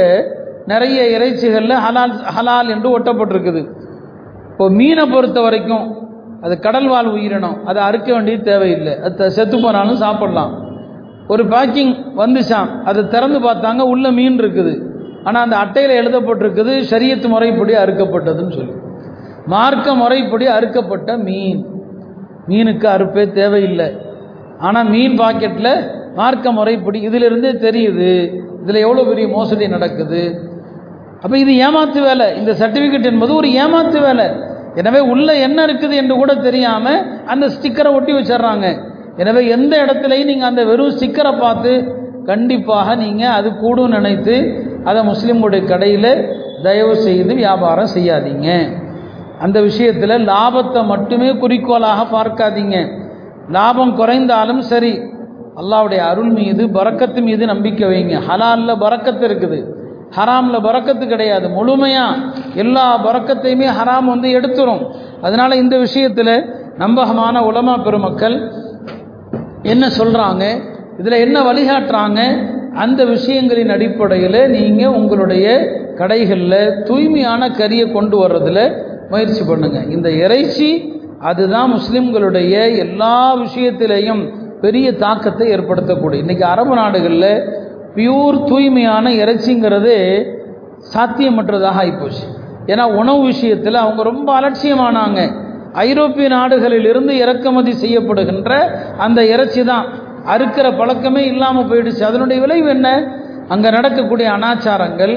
நிறைய இறைச்சிகளில் ஹலால் ஹலால் என்று ஒட்டப்பட்டிருக்குது. இப்போ மீனை பொறுத்த வரைக்கும் அது கடல் வாழ் உயிரினம். அதை அறுக்க வேண்டியது தேவையில்லை. அது செத்து போனாலும் சாப்பிடலாம். ஒரு பேக்கிங் வந்துச்சான் அதை திறந்து பார்த்தாங்க உள்ள மீன் இருக்குது. ஆனால் அந்த அட்டையில் எழுதப்பட்டிருக்குது சரியத்து முறைப்படி அறுக்கப்பட்டதுன்னு சொல்லி. மார்க்க முறைப்படி அறுக்கப்பட்ட மீன். மீனுக்கு அறுப்பே தேவையில்லை. ஆனால் மீன் பாக்கெட்டில் மார்க்க முறைப்படி இதிலிருந்தே தெரியுது இதில் எவ்வளோ பெரிய மோசடி நடக்குது. அப்போ இது ஏமாத்து வேலை. இந்த சர்டிஃபிகேட் என்பது ஒரு ஏமாத்து வேலை. எனவே உள்ளே என்ன இருக்குது என்று கூட தெரியாமல் அந்த ஸ்டிக்கரை ஒட்டி வச்சிடுறாங்க. எனவே எந்த இடத்துலையும் நீங்கள் அந்த வெறும் ஸ்டிக்கரை பார்த்து கண்டிப்பாக நீங்கள் அது கூடும் நினைத்து அதை முஸ்லீம்களுடைய கடையில் தயவு செய்து வியாபாரம் செய்யாதீங்க. அந்த விஷயத்தில் லாபத்தை மட்டுமே குறிக்கோளாக பார்க்காதீங்க. லாபம் குறைந்தாலும் சரி அல்லாவுடைய அருள் மீது பறக்கத்து மீது நம்பிக்கை வைங்க. ஹலாலில் பறக்கத்து இருக்குது. ஹராமில் பறக்கத்து கிடையாது. முழுமையாக எல்லா பறக்கத்தையுமே ஹராம் வந்து எடுத்துரும். அதனால் இந்த விஷயத்தில் நம்பகமான உலமா பெருமக்கள் என்ன சொல்கிறாங்க இதில் என்ன வழிகாட்டுறாங்க? அந்த விஷயங்களின் அடிப்படையில் நீங்கள் உங்களுடைய கடைகளில் தூய்மையான கறியை கொண்டு வர்றதில் முயற்சி பண்ணுங்கள் இந்த இறைச்சி அதுதான் முஸ்லிம்களுடைய எல்லா விஷயத்திலையும் பெரிய தாக்கத்தை ஏற்படுத்தக்கூடிய. இன்றைக்கி அரபு நாடுகளில் பியூர் தூய்மையான இறைச்சிங்கிறது சாத்தியமற்றதாக ஆகிப்போச்சு ஏன்னா உணவு விஷயத்தில் அவங்க ரொம்ப அலட்சியமானாங்க. ஐரோப்பிய நாடுகளிலிருந்து இறக்குமதி செய்யப்படுகின்ற அந்த இறைச்சி தான் அறுக்கிற பழக்கமே இல்லாமல் போயிடுச்சு. அதனுடைய விளைவு என்ன? அங்கே நடக்கக்கூடிய அனாச்சாரங்கள்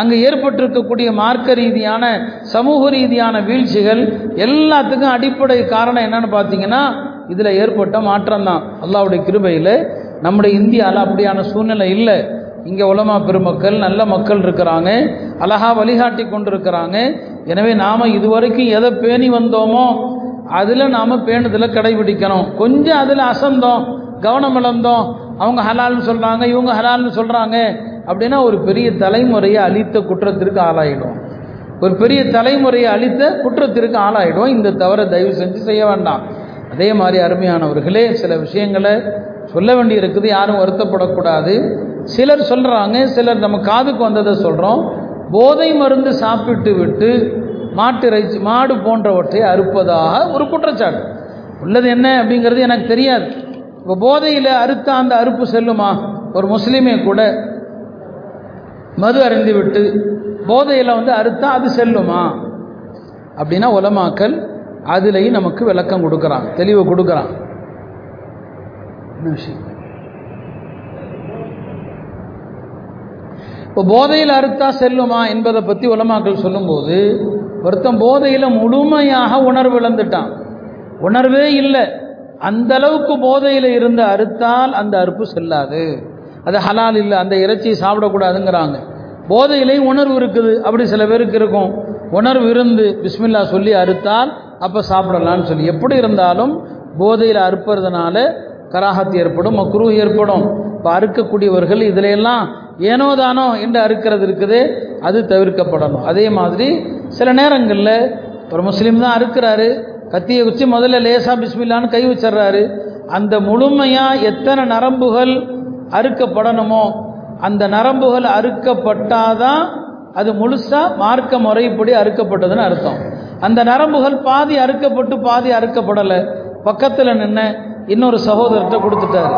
அங்கே ஏற்பட்டிருக்கக்கூடிய மார்க்க ரீதியான சமூக ரீதியான வீழ்ச்சிகள் எல்லாத்துக்கும் அடிப்படை காரணம் என்னன்னு பார்த்தீங்கன்னா இதில் ஏற்பட்ட மாற்றம் தான் அல்லாவுடைய கிருபையில் நம்முடைய இந்தியாவில் அப்படியான சூழ்நிலை இல்லை. இங்கே உலமா பெருமக்கள் நல்ல மக்கள் இருக்கிறாங்க. அழகாக வழிகாட்டி கொண்டிருக்கிறாங்க. எனவே நாம் இதுவரைக்கும் எதை பேணி வந்தோமோ அதில் நாம் பேணுதலை கடைபிடிக்கணும். கொஞ்சம் அதில் அசந்தோம் கவனம் இழந்தோம் அவங்க ஹலால்னு சொல்கிறாங்க இவங்க ஹலால்னு சொல்கிறாங்க அப்படின்னா ஒரு பெரிய தலைமுறையை அழித்த குற்றத்திற்கு ஆளாயிடும் ஒரு பெரிய தலைமுறையை அழித்த குற்றத்திற்கு ஆளாயிடும் இந்த தவறை தயவு செஞ்சு செய்ய வேண்டாம். அதே மாதிரி அருமையானவர்களே சில விஷயங்களை சொல்ல வேண்டி இருக்குது யாரும் வருத்தப்படக்கூடாது. சிலர் சொல்கிறாங்க சிலர் நம்ம காதுக்கு வந்ததை சொல்கிறோம் போதை மருந்து சாப்பிட்டு விட்டு மாட்டிறைச்சி மாடு போன்றவற்றை அறுப்பதாக ஒரு குற்றச்சாட்டு. உள்ளது என்ன அப்படிங்கிறது எனக்கு தெரியாது. இப்போ போதையில் அறுத்த அந்த அறுப்பு செல்லுமா? ஒரு முஸ்லீமே கூட மது அருந்தி விட்டு போதையில் வந்து அறுத்தா அது செல்லுமா? அப்படின்னா உலமாக்கல் அதுலேயும் நமக்கு விளக்கம் கொடுக்குறான் தெளிவு கொடுக்குறான் என்ன விஷயம்? இப்போ போதையில் அறுத்தா செல்லுமா என்பதை பற்றி உலமாக்கள் சொல்லும்போது ஒருத்தன் போதையில் முழுமையாக உணர்வு இழந்துட்டான். உணர்வே இல்லை. அந்த அளவுக்கு போதையில் இருந்து அறுத்தால் அந்த அறுப்பு செல்லாது. அது ஹலால் இல்லை. அந்த இறைச்சியை சாப்பிடக்கூடாதுங்கிறாங்க. போதையிலே உணர்வு இருக்குது. அப்படி சில பேருக்கு இருக்கும். உணர்வு இருந்து பிஸ்மில்லா சொல்லி அறுத்தால் அப்போ சாப்பிடலான்னு சொல்லி. எப்படி இருந்தாலும் போதையில் அறுப்பறதுனால கராகத் ஏற்படும் மக்ரூ ஏற்படும். இப்போ அறுக்கக்கூடியவர்கள் இதிலெல்லாம் ஏனோ தானோ என்று அறுக்கிறது இருக்குது அது தவிர்க்கப்படணும். அதே மாதிரி சில நேரங்களில் ஒரு முஸ்லீம் தான் அறுக்கிறாரு கத்தியை வச்சு முதல்ல லேசா பிஸ்மில்லான்னு கை வச்சிடுறாரு. அந்த முழுமையாக எத்தனை நரம்புகள் அறுக்கப்படணுமோ அந்த நரம்புகள் அறுக்கப்பட்டாதான் அது முழுசாக மார்க்க முறைப்படி அறுக்கப்பட்டதுன்னு அர்த்தம். அந்த நரம்புகள் பாதி அறுக்கப்பட்டு பாதி அறுக்கப்படலை. பக்கத்தில் நின்று இன்னொரு சகோதரர்கிட்ட கொடுத்துட்டாரு.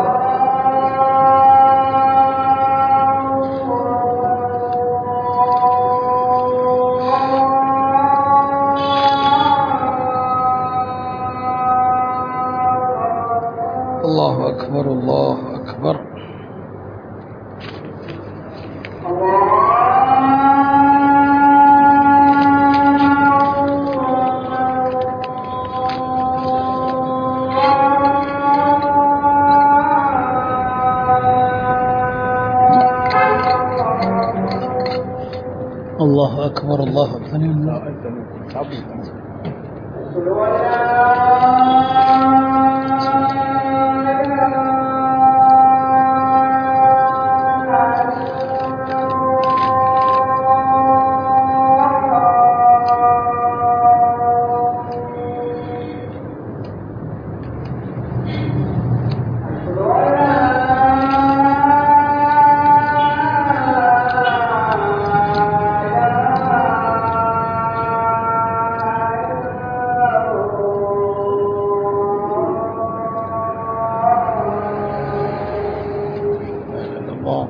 الله.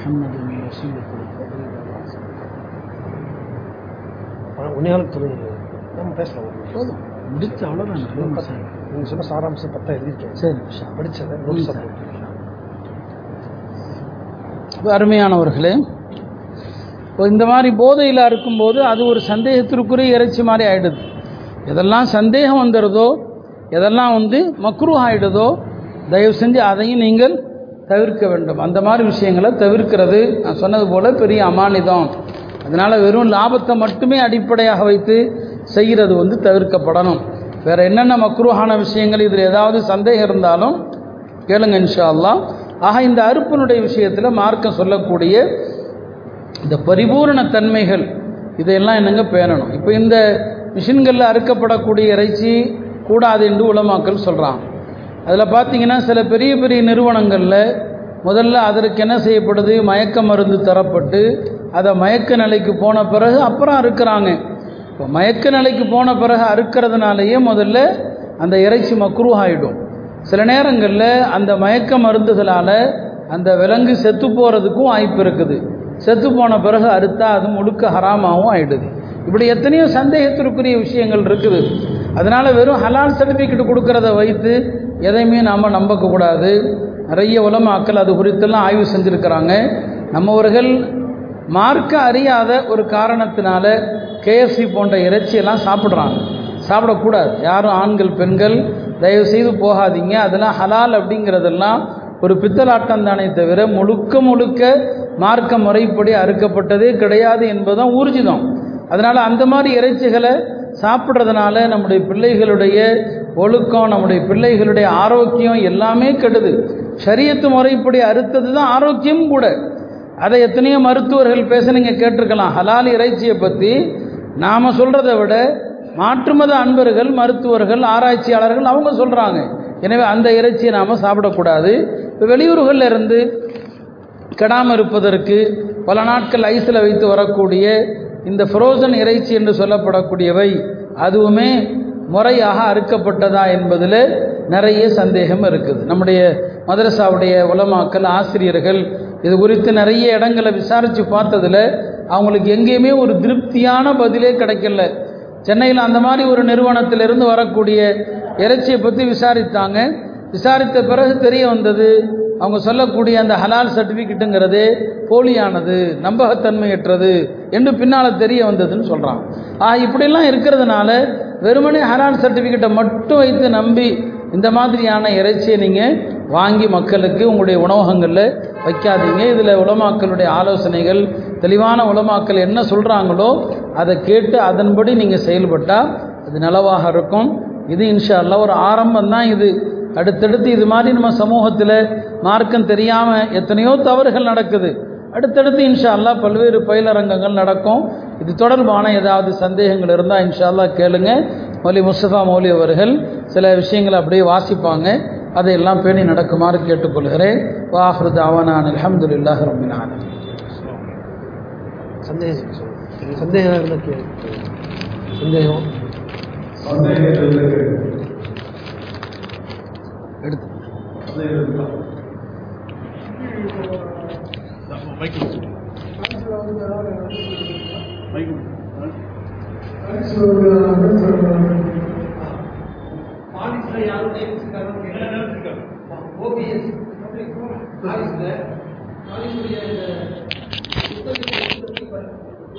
محمد الوسيلة والفضيلة உன்னையாலும் சொல்லுங்க நம்ம பேசலாம் ஒரு நிமிஷம். போதும் முடிச்சு அவ்வளோதான் சார் நீங்க சொன்ன சாராம்சம் பத்தா எழுதியிருக்கேன் சரி இன்ஷா அல்லாஹ். படிச்சதை ம், நோட்ஸ் சார். இப்ப அருமையானவர்களே இப்போ இந்த மாதிரி போதையில் இருக்கும்போது அது ஒரு சந்தேகத்திற்குரிய இறைச்சி மாதிரி ஆயிடுது எதெல்லாம் சந்தேகம் வந்துடுதோ எதெல்லாம் வந்து மக்ரூ ஆயிடுதோ தயவு செஞ்சு அதையும் நீங்கள் தவிர்க்க வேண்டும். அந்த மாதிரி விஷயங்களை தவிர்க்கிறது. நான் சொன்னது போல பெரிய அமானிதம். அதனால வெறும் லாபத்தை மட்டுமே அடிப்படையாக வைத்து செய்கிறது வந்து தவிர்க்கப்படணும். வேற என்னென்ன மக்ரூஹான விஷயங்கள் இதில் ஏதாவது சந்தேகம் இருந்தாலும் கேளுங்க இன்ஷா ஆக இந்த அறுப்பினுடைய விஷயத்தில் மார்க்கம் சொல்லக்கூடிய இந்த பரிபூரண தன்மைகள் இதையெல்லாம் என்னங்க பேணணும்? இப்போ இந்த மிஷின்களில் அறுக்கப்படக்கூடிய இறைச்சி கூடாது என்று உலமாக்கள் சொல்கிறாங்க அதில் பார்த்தீங்கன்னா சில பெரிய பெரிய நிறுவனங்களில் முதல்ல அதற்கு என்ன செய்யப்படுது? மயக்க மருந்து தரப்பட்டு அதை மயக்க நிலைக்கு போன பிறகு அப்புறம் அறுக்கிறாங்க. இப்போ மயக்க நிலைக்கு போன பிறகு அறுக்கிறதுனாலேயே முதல்ல அந்த இறைச்சி மக்ரூ ஆகிடும் சில நேரங்களில் அந்த மயக்க மருந்துகளால் அந்த விலங்கு செத்து போகிறதுக்கும் வாய்ப்பு இருக்குது. செத்து போன பிறகு அறுத்தா அது முழுக்க ஹராமாகவும் ஆயிடுது. இப்படி எத்தனையோ சந்தேகத்திற்குரிய விஷயங்கள் இருக்குது. அதனால் வெறும் ஹலால் சர்டிஃபிகேட் கொடுக்கறத வைத்து எதையுமே நாம் நம்பக்கூடாது. நிறைய உலமாக்கள் அது குறித்தெல்லாம் ஆய்வு செஞ்சுருக்கிறாங்க. நம்மவர்கள் மார்க்க அறியாத ஒரு காரணத்தினால கேஎஃப்சி போன்ற இறைச்சியெல்லாம் சாப்பிட்றாங்க. சாப்பிடக்கூடாது. யாரும் ஆண்கள் பெண்கள் தயவு செய்து போகாதீங்க. அதெல்லாம் ஹலால் அப்படிங்கிறதெல்லாம் ஒரு பித்தலாட்டம் தானே தவிர முழுக்க முழுக்க மார்க்க முறைப்படி அறுக்கப்பட்டதே கிடையாது என்பதுதான் ஊர்ஜிதம். அதனால் அந்த மாதிரி இறைச்சிகளை சாப்பிட்றதுனால நம்முடைய பிள்ளைகளுடைய ஒழுக்கம் நம்முடைய பிள்ளைகளுடைய ஆரோக்கியம் எல்லாமே கெடுது. ஷரியத்து முறைப்படி அறுத்தது தான் ஆரோக்கியமும் கூட. அதை எத்தனையோ மருத்துவர்கள் பேச நீங்கள் கேட்டிருக்கலாம். ஹலால் இறைச்சியை பற்றி நாம் சொல்கிறத விட மாற்றுமத அன்பர்கள் மருத்துவர்கள் ஆராய்ச்சியாளர்கள் அவங்க சொல்கிறாங்க எனவே அந்த இறைச்சியை நாம் சாப்பிடக்கூடாது. இப்போ வெளியூர்களில் இருந்து கெடாமல் இருப்பதற்கு பல நாட்கள் ஐஸில் வைத்து வரக்கூடிய இந்த ஃப்ரோசன் இறைச்சி என்று சொல்லப்படக்கூடியவை அதுவுமே முறையாக அறுக்கப்பட்டதா என்பதில் நிறைய சந்தேகம் இருக்குது. நம்முடைய மதரசாவுடைய உலமாக்கள் ஆசிரியர்கள் இது குறித்து நிறைய இடங்களை விசாரித்து பார்த்ததில் அவங்களுக்கு எங்கேயுமே ஒரு திருப்தியான பதிலே கிடைக்கல. சென்னையில் அந்த மாதிரி ஒரு நிறுவனத்திலிருந்து வரக்கூடிய இறைச்சியை பற்றி விசாரித்தாங்க. விசாரித்த பிறகு தெரிய வந்தது அவங்க சொல்லக்கூடிய அந்த ஹலால் சர்டிஃபிகேட்டுங்கிறது போலியானது நம்பகத்தன்மையற்றது என்று பின்னால் தெரிய வந்ததுன்னு சொல்கிறான் ஆ இப்படிலாம் இருக்கிறதுனால வெறுமனே ஹலால் சர்டிஃபிகேட்டை மட்டும் வைத்து நம்பி இந்த மாதிரியான இறைச்சியை நீங்கள் வாங்கி மக்களுக்கு உங்களுடைய உணவகங்களில் வைக்காதீங்க. இதில் உலமாக்களுடைய ஆலோசனைகள் தெளிவான உலமாக்கள் என்ன சொல்கிறாங்களோ அதை கேட்டு அதன்படி நீங்கள் செயல்பட்டால் அது நலவாக இருக்கும். இது இன்ஷா அல்லா ஒரு ஆரம்பம் தான் இது. அடுத்தடுத்து இது மாதிரி நம்ம சமூகத்தில் மார்க்கம் தெரியாமல் எத்தனையோ தவறுகள் நடக்குது. அடுத்தடுத்து இன்ஷா அல்லாஹ் பல்வேறு பயிலரங்கங்கள் நடக்கும். இது தொடர்பான ஏதாவது சந்தேகங்கள் இருந்தால் இன்ஷா அல்லாஹ் கேளுங்க. மௌலி முஸ்தபா மௌலி அவர்கள் சில விஷயங்களை அப்படியே வாசிப்பாங்க. அதையெல்லாம் பேணி நடக்குமாறு கேட்டுக்கொள்கிறேன். வாஹ்ருத் அவனான் அலமதுல்லாஹ் ரபின் ஆலமீன். சந்தேகம் சொல்லுங்க. சந்தேகம் இருந்தால் கேளு சந்தேகம் எடுத்து ஓபிஎஸ்